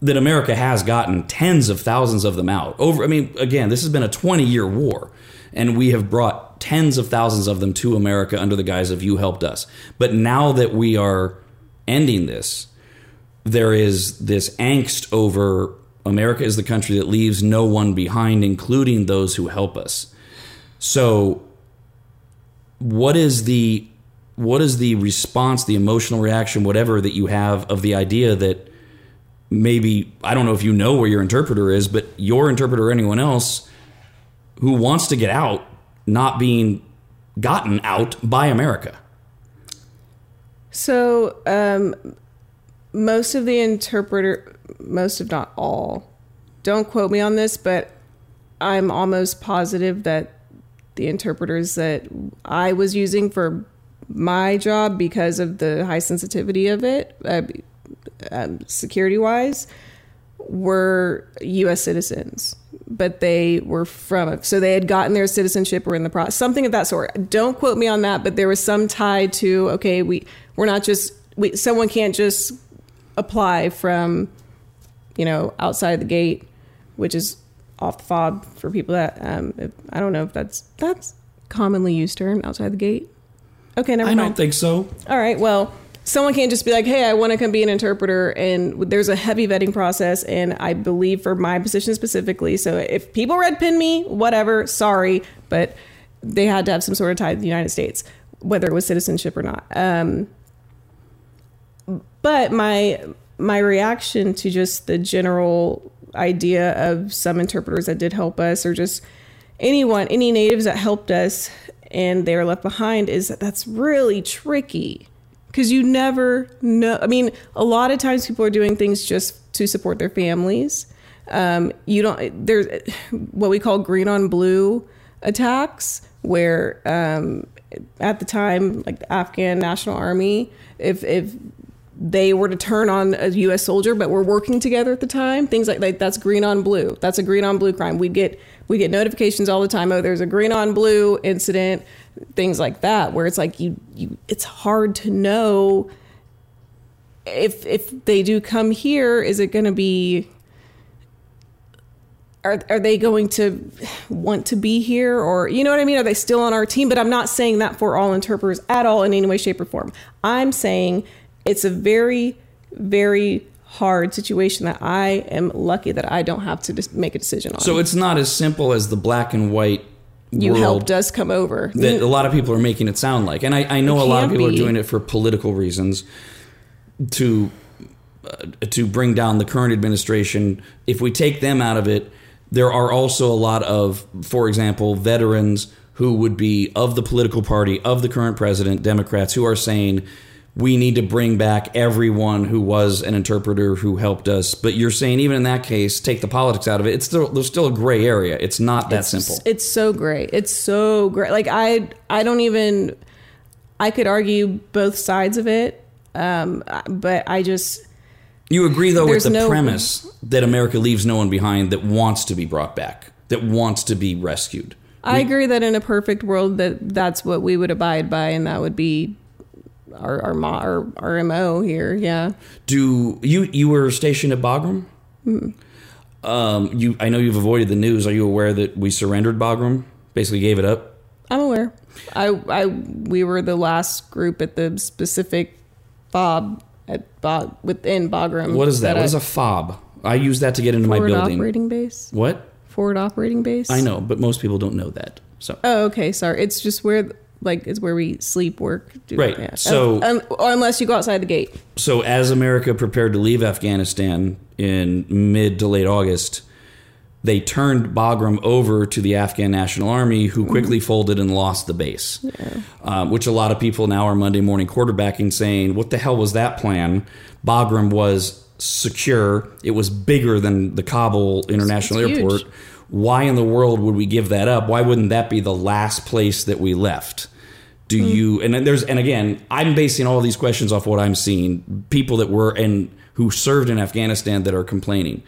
Speaker 2: that America has gotten tens of thousands of them out. Over I mean again, this has been a 20-year war and we have brought tens of thousands of them to America under the guise of you helped us. But now that we are ending this, there is this angst over America is the country that leaves no one behind, including those who help us. So, what is the what is the response, the emotional reaction, whatever that you have of the idea that maybe I don't know if you know where your interpreter is, but your interpreter or anyone else who wants to get out, not being gotten out by America.
Speaker 3: So, um, most of the interpreter, most if not all, don't quote me on this, but I'm almost positive that the interpreters that I was using for my job because of the high sensitivity of it, uh, um, security wise, were U.S. citizens, but they were from so they had gotten their citizenship or in the process, something of that sort. Don't quote me on that, but there was some tie to okay, we we're not just we someone can't just apply from you know outside the gate, which is off the fob for people that um, if, I don't know if that's that's commonly used term outside the gate. Okay, never
Speaker 2: I
Speaker 3: mind.
Speaker 2: I don't think so.
Speaker 3: All right. Well, someone can't just be like, "Hey, I want to come be an interpreter," and there's a heavy vetting process. And I believe for my position specifically, so if people red pin me, whatever, sorry, but they had to have some sort of tie to the United States, whether it was citizenship or not. Um, but my my reaction to just the general idea of some interpreters that did help us, or just anyone, any natives that helped us and they were left behind, is that that's really tricky because you never know. I mean, a lot of times people are doing things just to support their families. Um, you don't. There's what we call green on blue attacks, where um, at the time, like the Afghan National Army, if if they were to turn on a U.S. soldier, but we're working together at the time. Things like, like that's green on blue. That's a green on blue crime. We get we get notifications all the time. Oh, there's a green on blue incident. Things like that, where it's like you you. It's hard to know if if they do come here. Is it going to be? Are, are they going to want to be here or you know what i mean are they still on our team but i'm not saying that for all interpreters at all in any way shape or form i'm saying it's a very very hard situation that I am lucky that I don't have to make a decision on.
Speaker 2: So it's not as simple as the black and white
Speaker 3: you helped us come over.
Speaker 2: that a lot of people are making it sound like. And I, I know
Speaker 3: It
Speaker 2: a lot of people
Speaker 3: be.
Speaker 2: are doing it for political reasons to uh, to bring down the current administration. If we take them out of it, there are also a lot of, for example, veterans who would be of the political party of the current president, Democrats, who are saying we need to bring back everyone who was an interpreter who helped us. But you're saying even in that case, take the politics out of it. It's still there's still a gray area. It's not that
Speaker 3: it's,
Speaker 2: simple.
Speaker 3: It's so great. It's so great. Like I I don't even I could argue both sides of it. Um but I just
Speaker 2: You agree, though, with the
Speaker 3: no-
Speaker 2: premise that America leaves no one behind that wants to be brought back, that wants to be rescued.
Speaker 3: I agree that in a perfect world that that's what we would abide by and that would be our our mo- our, our MO here. Yeah.
Speaker 2: Do you you were stationed at Bagram?
Speaker 3: Hmm.
Speaker 2: Um, you I know you've avoided the news. Are you aware that we surrendered Bagram? Basically, gave it up.
Speaker 3: I'm aware. I I we were the last group at the specific fob at Bo- within Bagram.
Speaker 2: What is that? What
Speaker 3: I-
Speaker 2: is a fob? I use that to get into my building.
Speaker 3: operating base?
Speaker 2: What?
Speaker 3: Forward operating base.
Speaker 2: I know, but most people don't know that. So
Speaker 3: Oh, okay. Sorry. It's just where like it's where we sleep, work. Do,
Speaker 2: Right, so-
Speaker 3: Un- or unless you go outside the gate.
Speaker 2: so as America prepared to leave Afghanistan in mid to late August, they turned Bagram over to the Afghan National Army, who mm-hmm. quickly folded and lost the base. Um, which a lot of people now are Monday morning quarterbacking saying, What the hell was that plan? Bagram was secure, it was bigger than the Kabul International
Speaker 3: it's huge.
Speaker 2: Airport. Why in the world would we give that up? Why wouldn't that be the last place that we left? Do hmm. you and then there's and again, I'm basing all these questions off what I'm seeing. People that were and who served in Afghanistan that are complaining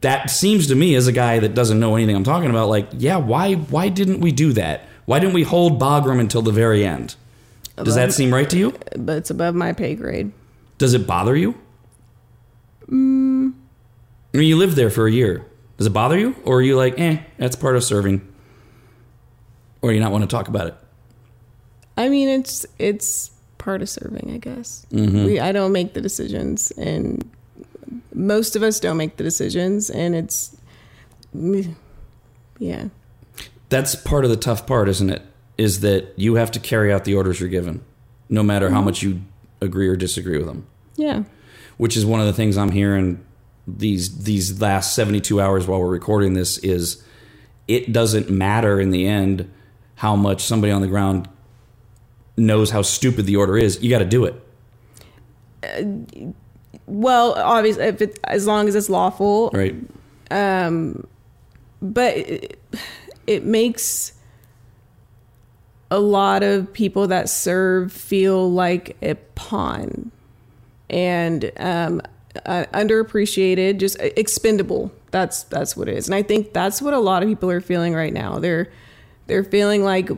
Speaker 2: that seems to me as a guy that doesn't know anything I'm talking about like yeah why why didn't we do that why didn't we hold Bagram until the very end does that seem right to you
Speaker 3: But it's above my pay grade.
Speaker 2: does it bother you Mm. I mean you lived there for a year. Does it bother you? Or are you like eh that's part of serving? Or you not want to talk about it?
Speaker 3: I mean, it's it's part of serving, I guess. Mm-hmm. We, I don't make the decisions, and most of us don't make the decisions, and it's mm, yeah.
Speaker 2: that's part of the tough part isn't it? Is that you have to carry out the orders you're given no matter how mm-hmm. much you agree or disagree with them.
Speaker 3: Yeah.
Speaker 2: Which is one of the things I'm hearing these these last 72 hours while we're recording this is it doesn't matter in the end how much somebody on the ground knows how stupid the order is. You got to do it.
Speaker 3: Uh, well, obviously, if it, as long as it's lawful,
Speaker 2: right.
Speaker 3: Um, but it, it makes a lot of people that serve feel like a pawn and um, uh, underappreciated, just expendable. That's that's what it is, and I think that's what a lot of people are feeling right now. They're they're feeling like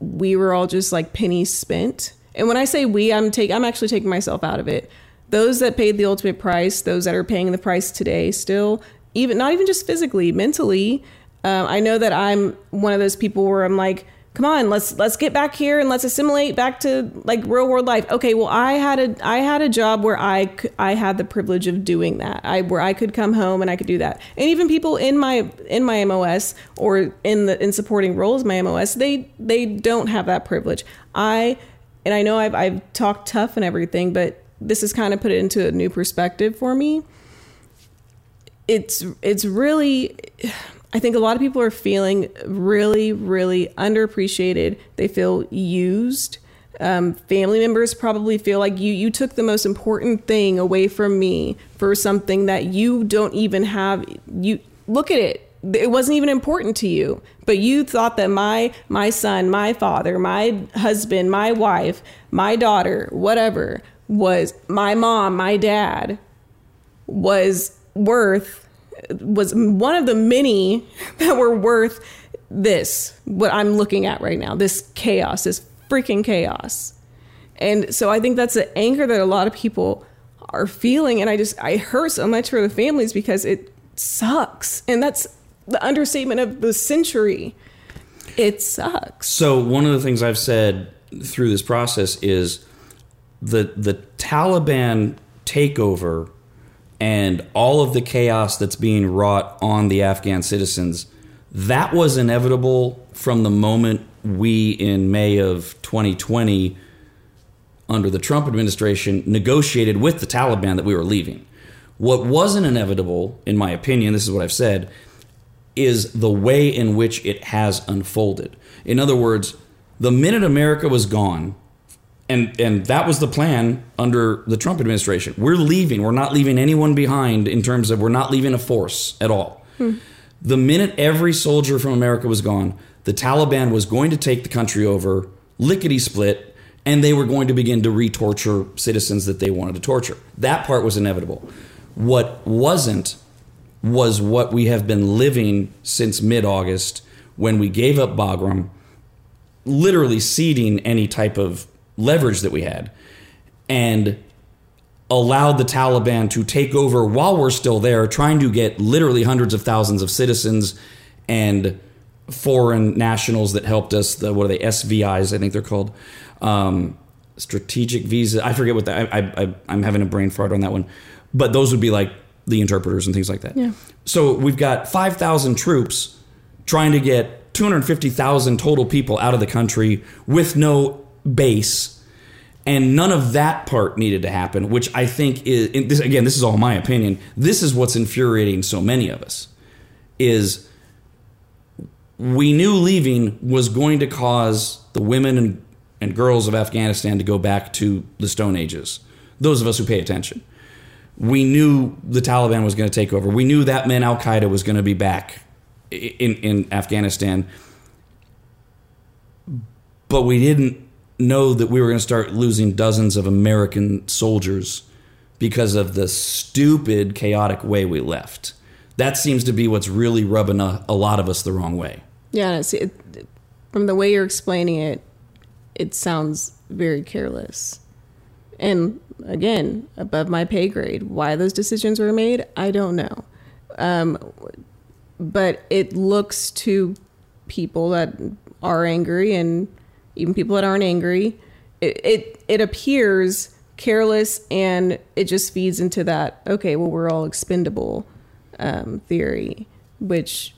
Speaker 3: we were all just like pennies spent. And when I say we, I'm take I'm actually taking myself out of it. Those that paid the ultimate price, those that are paying the price today, still even not even just physically, mentally. Um, I know that I'm one of those people where I'm like, come on, let's let's get back here and let's assimilate back to like real world life. Okay, well, I had a I had a job where i i had the privilege of doing that. I where I could come home and I could do that. And even people in my in my MOS or in the in supporting roles my MOS, they they don't have that privilege. I and I know I've I've talked tough and everything, but this has kind of put it into a new perspective for me it's it's really I think a lot of people are feeling really really underappreciated. They feel used. Um, family members probably feel like you you took the most important thing away from me for something that you don't even have. You look at it. It wasn't even important to you, but you thought that my my son, my father, my husband, my wife, my daughter, whatever was my mom, my dad was worth was one of the many that were worth this what I'm looking at right now. This chaos this freaking chaos. And so I think that's the anger that a lot of people are feeling. And I just I hurt so much for the families because it sucks. And that's the understatement of the century. It sucks.
Speaker 2: So one of the things I've said through this process is the the Taliban takeover and all of the chaos that's being wrought on the Afghan citizens that was inevitable from the moment we in May of 2020 under the Trump administration negotiated with the Taliban that we were leaving. What wasn't inevitable in my opinion, this is what I've said, is the way in which it has unfolded. In other words, the minute America was gone, and and that was the plan under the Trump administration. We're leaving. We're not leaving anyone behind in terms of we're not leaving a force at all. Hmm. The minute every soldier from America was gone, the Taliban was going to take the country over, lickety split, and they were going to begin to re-torture citizens that they wanted to torture. That part was inevitable. What wasn't was what we have been living since mid August when we gave up Bagram, literally ceding any type of leverage that we had, and allowed the Taliban to take over while we're still there, trying to get literally hundreds of thousands of citizens and foreign nationals that helped us. The, what are they? SVIs, I think they're called. Um, strategic visa. I forget what that. I, I, I'm having a brain fart on that one, but those would be like the interpreters and things like that.
Speaker 3: Yeah.
Speaker 2: So we've got 5,000 troops trying to get 250,000 total people out of the country with no base. And none of that part needed to happen, which I think is, this, again, this is all my opinion. This is what's infuriating so many of us. is we knew leaving was going to cause the women and, and girls of Afghanistan to go back to the Stone Ages. Those of us who pay attention. We knew the Taliban was going to take over. We knew that meant Al Qaeda was going to be back in, in Afghanistan. But we didn't know that we were going to start losing dozens of American soldiers because of the stupid, chaotic way we left. That seems to be what's really rubbing a, a lot of us the wrong way.
Speaker 3: Yeah, see, it, from the way you're explaining it, it sounds very careless. And again, above my pay grade. Why those decisions were made, I don't know. Um, but it looks to people that are angry and even people that aren't angry, it, it, it appears careless and it just feeds into that, okay, well, we're all expendable um, theory, which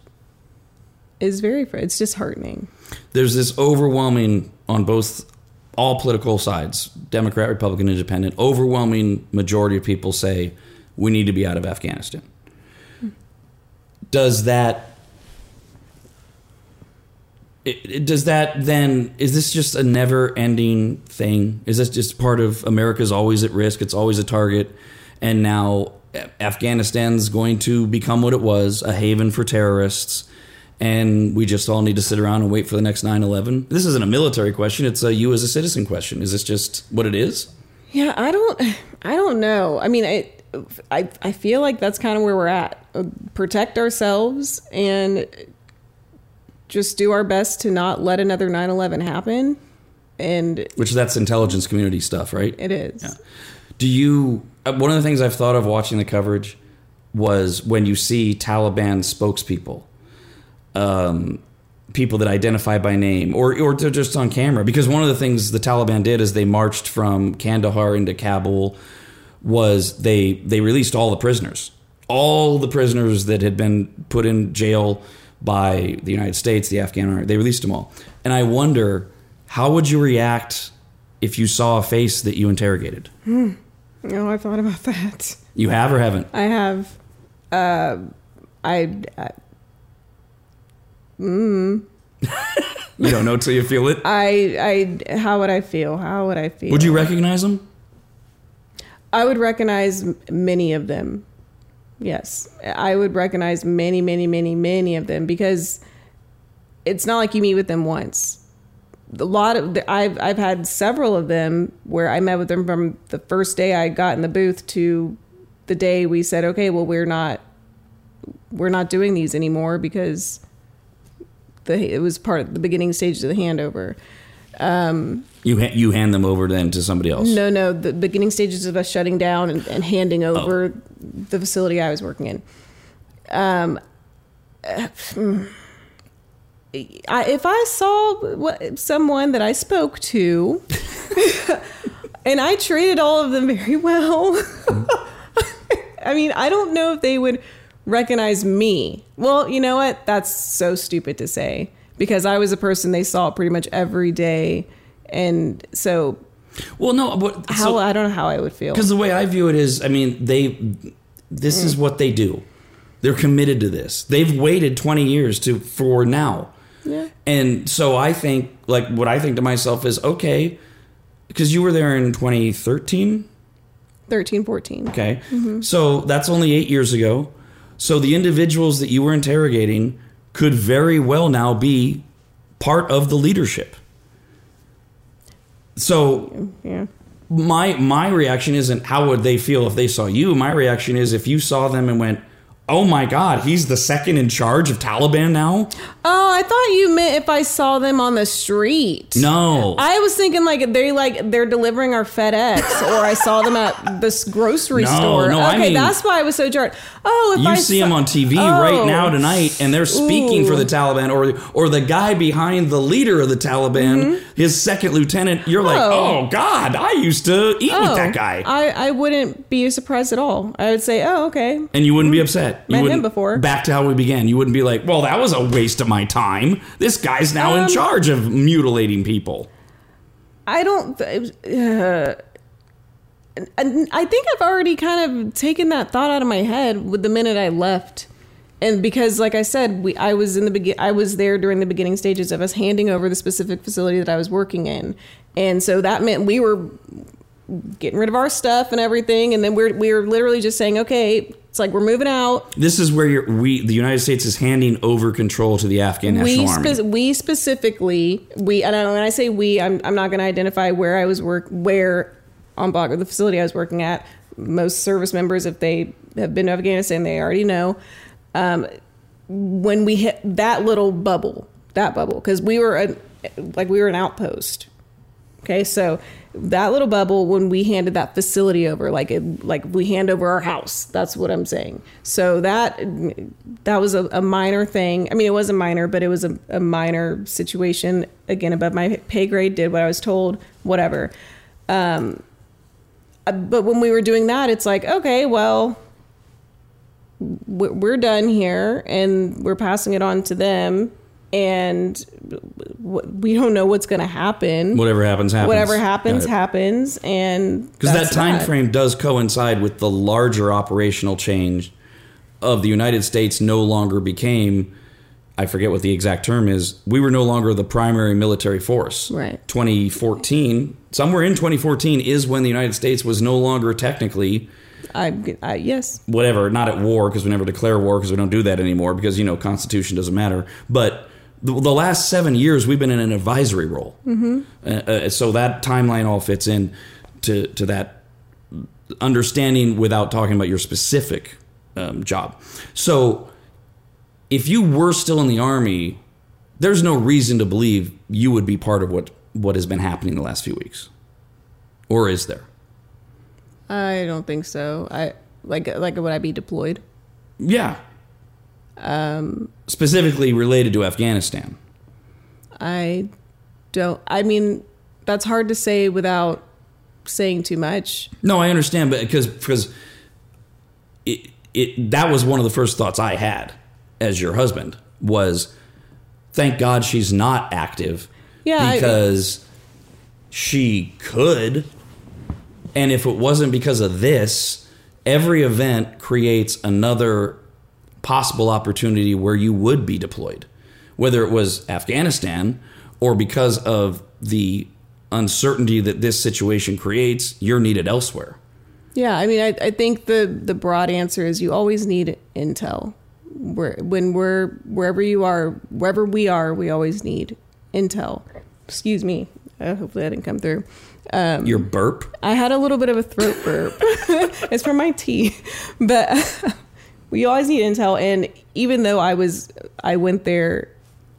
Speaker 3: is very, it's disheartening.
Speaker 2: There's this overwhelming on both all political sides, Democrat, Republican, Independent, overwhelming majority of people say we need to be out of Afghanistan. Does that it, does that then is this just a never ending thing? Is this just part of America's always at risk? It's always a target, and now Afghanistan's going to become what it was a haven for terrorists, and we just all need to sit around and wait for the next 9-11? This isn't a military question; it's a you as a citizen question. Is this just what it is?
Speaker 3: Yeah, I don't, I don't know. I mean, I, I, I feel like that's kind of where we're at. Protect ourselves and just do our best to not let another 9/11 happen. And
Speaker 2: Which that's intelligence community stuff, right?
Speaker 3: it is.
Speaker 2: Do you? uh, One of the things I've thought of watching the coverage was when you see Taliban spokespeople, um, people that identify by name, or or they're just on camera. Because one of the things the Taliban did is they marched from Kandahar into Kabul. Was they they released all the prisoners, all the prisoners that had been put in jail by the United States, the Afghan army. They released them all, and I wonder how would you react if you saw a face that you interrogated. Hmm.
Speaker 3: No, I thought about that.
Speaker 2: You have or haven't?
Speaker 3: I have. Uh, I, I uh, mm.
Speaker 2: You don't know till you feel it.
Speaker 3: I I how would I feel? How would I feel?
Speaker 2: Would you recognize them?
Speaker 3: I would recognize many of them. Yes, I would recognize many, many, many, many of them because it's not like you meet with them once. A lot of I've I've had several of them where I met with them from the first day I got in the booth to the day we said, okay, well we're not we're not doing these anymore because the it was part of the beginning stages of the handover.
Speaker 2: Um, You ha- you hand them over then to somebody else.
Speaker 3: No, no, the beginning stages of us shutting down and, and handing over the facility I was working in. Um, uh. I, if I saw what, someone that I spoke to, and I treated all of them very well, I mean, I don't know if they would recognize me. Well, you know what? That's so stupid to say because I was a person they saw pretty much every day. And so
Speaker 2: Well, no, but
Speaker 3: how I don't know how I would feel.
Speaker 2: because the way I view it is, I mean, they this
Speaker 3: Mm.
Speaker 2: is what they do. They're committed to this. They've waited twenty years to for now.
Speaker 3: Yeah.
Speaker 2: And so I think, like, what I think to myself is, okay, because you were there in 2013.
Speaker 3: 13, 14.
Speaker 2: Okay. So that's only eight years ago. So the individuals that you were interrogating could very well now be part of the leadership. So
Speaker 3: Yeah.
Speaker 2: my my reaction isn't how would they feel if they saw you. My reaction is if you saw them and went, "Oh my god, he's the second in charge of Taliban now?"
Speaker 3: Oh, I thought you meant if I saw them on the street.
Speaker 2: No.
Speaker 3: I was thinking like they like they're delivering our FedEx, or I saw them at this grocery
Speaker 2: No,
Speaker 3: store.
Speaker 2: no, I
Speaker 3: okay,
Speaker 2: mean-
Speaker 3: that's why I was so jarred. Oh, if
Speaker 2: you
Speaker 3: I
Speaker 2: see
Speaker 3: saw-
Speaker 2: them on TV
Speaker 3: Oh.
Speaker 2: right now tonight, and they're speaking for the Taliban, or or the guy behind the leader of the Taliban, his second lieutenant. You're like,
Speaker 3: Mm-hmm. Oh.
Speaker 2: oh God, I used to eat with that guy,
Speaker 3: I, I wouldn't be surprised at all. I would say, oh, okay.
Speaker 2: and you wouldn't be upset. You
Speaker 3: Met him before.
Speaker 2: Back to how we began. You wouldn't be like, well, that was a waste of my time. This guy's now in
Speaker 3: Um,
Speaker 2: charge of mutilating people.
Speaker 3: I don't. Uh, I think I've already kind of taken that thought out of my head with the minute I left and because like I said, we I was in the begin I was there during the beginning stages of us handing over the specific facility that I was working in. And so that meant we were getting rid of our stuff and everything and then we're we were literally just saying, "Okay, it's like we're moving out.
Speaker 2: This is where you're, we, the United States, is handing over control to the Afghan National
Speaker 3: we
Speaker 2: Army.
Speaker 3: we specifically we and I- when I say we, I'm I'm not going to identify where I was work where on Bagra, the facility I was working at. Most service members, if they have been to Afghanistan, they already know. Um, when we hit that little bubble, that bubble, because we were a, like we were an outpost. Okay, so that little bubble when we handed that facility over, like it, like we hand over our house. That's what I'm saying. So that that was a, a minor thing. I mean, it wasn't minor, but it was a, a minor situation. Again, above my pay grade. Did what I was told. Whatever. Um, uh, but when we were doing that, it's like, okay, well, we're done here, and we're passing it on to them, and we don't know what's going to happen.
Speaker 2: Whatever happens, happens.
Speaker 3: whatever happens happens and
Speaker 2: because that time frame does coincide with the larger operational change of the United States no longer became I forget what the exact term is we were no longer the primary military force.
Speaker 3: Right.
Speaker 2: 2014 somewhere in 2014 is when the United States was no longer technically
Speaker 3: I, I yes.
Speaker 2: whatever not at war because we never declare war because we don't do that anymore because you know constitution doesn't matter. But the, the last seven years we've been in an advisory role. Mm-hmm. uh, uh, so that timeline all fits in to, to that understanding without talking about your specific um, job. So if you were still in the army there's no reason to believe you would be part of what what has been happening the last few weeks. Or is there?
Speaker 3: I don't think so. I like like would I be deployed?
Speaker 2: Yeah. Um, Specifically related to Afghanistan.
Speaker 3: I don't I mean that's hard to say without saying too much
Speaker 2: No, I understand, but because because it it that was one of the first thoughts I had as your husband was, thank God she's not active.
Speaker 3: Yeah, I-
Speaker 2: because she could, and if it wasn't because of this, every event creates another possible opportunity where you would be deployed, whether it was Afghanistan or because of the uncertainty that this situation creates, you're needed elsewhere.
Speaker 3: Yeah, I mean, I, I think the the broad answer is you always need intel. Where when we're wherever you are, wherever we are, we always need intel. Excuse me. Uh, hopefully, that didn't come through. Um,
Speaker 2: Your burp.
Speaker 3: I had a little bit of a throat burp. it's from my tea, but we always need intel. And even though I was, I went there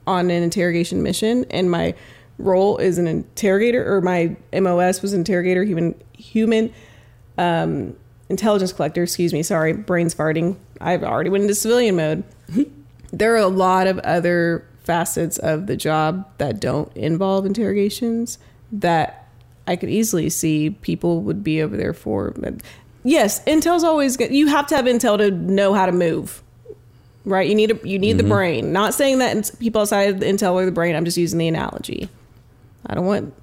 Speaker 3: on an interrogation mission, and my role is an interrogator, or my MOS was interrogator, human human um, intelligence collector. Excuse me, sorry, brains farting. I've already went into civilian mode. there are a lot of other facets of the job that don't involve interrogations that I could easily see people would be over there for. Yes, intel's always good. You have to have intel to know how to move. Right? You need a, you need the brain. Not saying that people outside of the intel or the brain. I'm just using the analogy. I don't want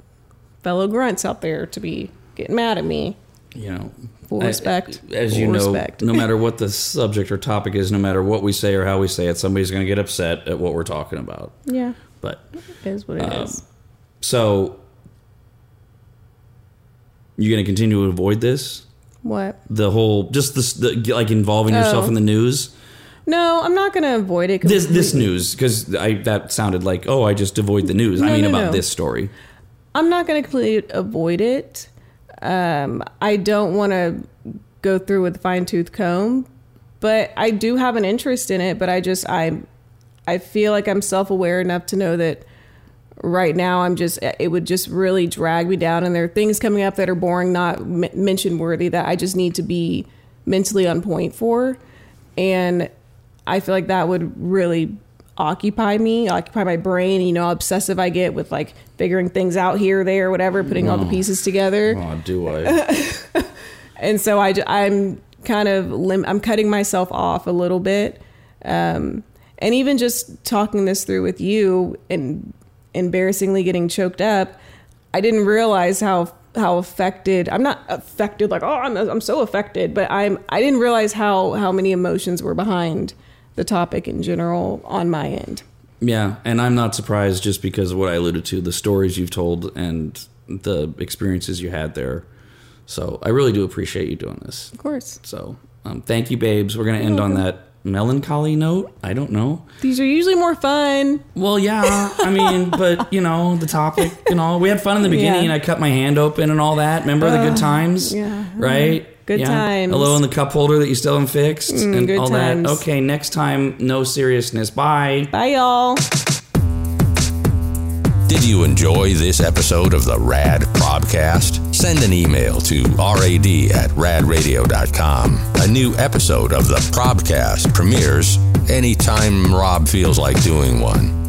Speaker 3: fellow grunts out there to be getting mad at me.
Speaker 2: you know
Speaker 3: Full
Speaker 2: I-
Speaker 3: respect.
Speaker 2: as
Speaker 3: Full
Speaker 2: you know
Speaker 3: respect.
Speaker 2: no matter what the subject or topic is no matter what we say or how we say it somebody's going to get upset at what we're talking about
Speaker 3: Yeah,
Speaker 2: but
Speaker 3: it is what it is.
Speaker 2: Um, so you're going to continue to avoid this
Speaker 3: What?
Speaker 2: the whole just this the, like involving yourself
Speaker 3: Oh.
Speaker 2: in the news
Speaker 3: No, I'm not going to avoid it.
Speaker 2: this this
Speaker 3: completely.
Speaker 2: news because i that sounded like oh i just avoid the news i
Speaker 3: No,
Speaker 2: mean
Speaker 3: no,
Speaker 2: about
Speaker 3: no.
Speaker 2: this story
Speaker 3: I'm not going to completely avoid it. Um, I don't want to go through with a fine tooth comb, but I do have an interest in it. But I just I I feel like I'm self aware enough to know that right now I'm just it would just really drag me down, and there are things coming up that are boring, not m- mention worthy that I just need to be mentally on point for, and I feel like that would really occupy me, occupy my brain. You know how obsessive I get with like figuring things out here, there, whatever, putting all the pieces together.
Speaker 2: oh do i
Speaker 3: And so I, am kind of lim- I'm cutting myself off a little bit, um, and even just talking this through with you and embarrassingly getting choked up, I didn't realize how how affected I'm not affected like oh I'm I'm so affected, but I'm I didn't realize how how many emotions were behind the topic in general on my end.
Speaker 2: Yeah, and I'm not surprised just because of what I alluded to, the stories you've told and the experiences you had there. So I really do appreciate you doing this.
Speaker 3: Of course.
Speaker 2: So um, thank you, babes. We're gonna end on that melancholy note. I don't know.
Speaker 3: These are usually more fun.
Speaker 2: Well, yeah. I mean, but you know, the topic and all. We had fun in the beginning.
Speaker 3: Yeah.
Speaker 2: I cut my hand open and all that. Remember the good times?
Speaker 3: yeah.
Speaker 2: Right. Mm-hmm.
Speaker 3: Good
Speaker 2: yeah.
Speaker 3: times.
Speaker 2: Hello in the cup holder that you still haven't fixed mm, and
Speaker 3: good
Speaker 2: all
Speaker 3: times.
Speaker 2: that. Okay, next time, no seriousness. Bye.
Speaker 3: Bye, y'all.
Speaker 1: Did you enjoy this episode of the Rad Probcast? Send an email to rad at radradio.com. A new episode of the Probcast premieres anytime Rob feels like doing one.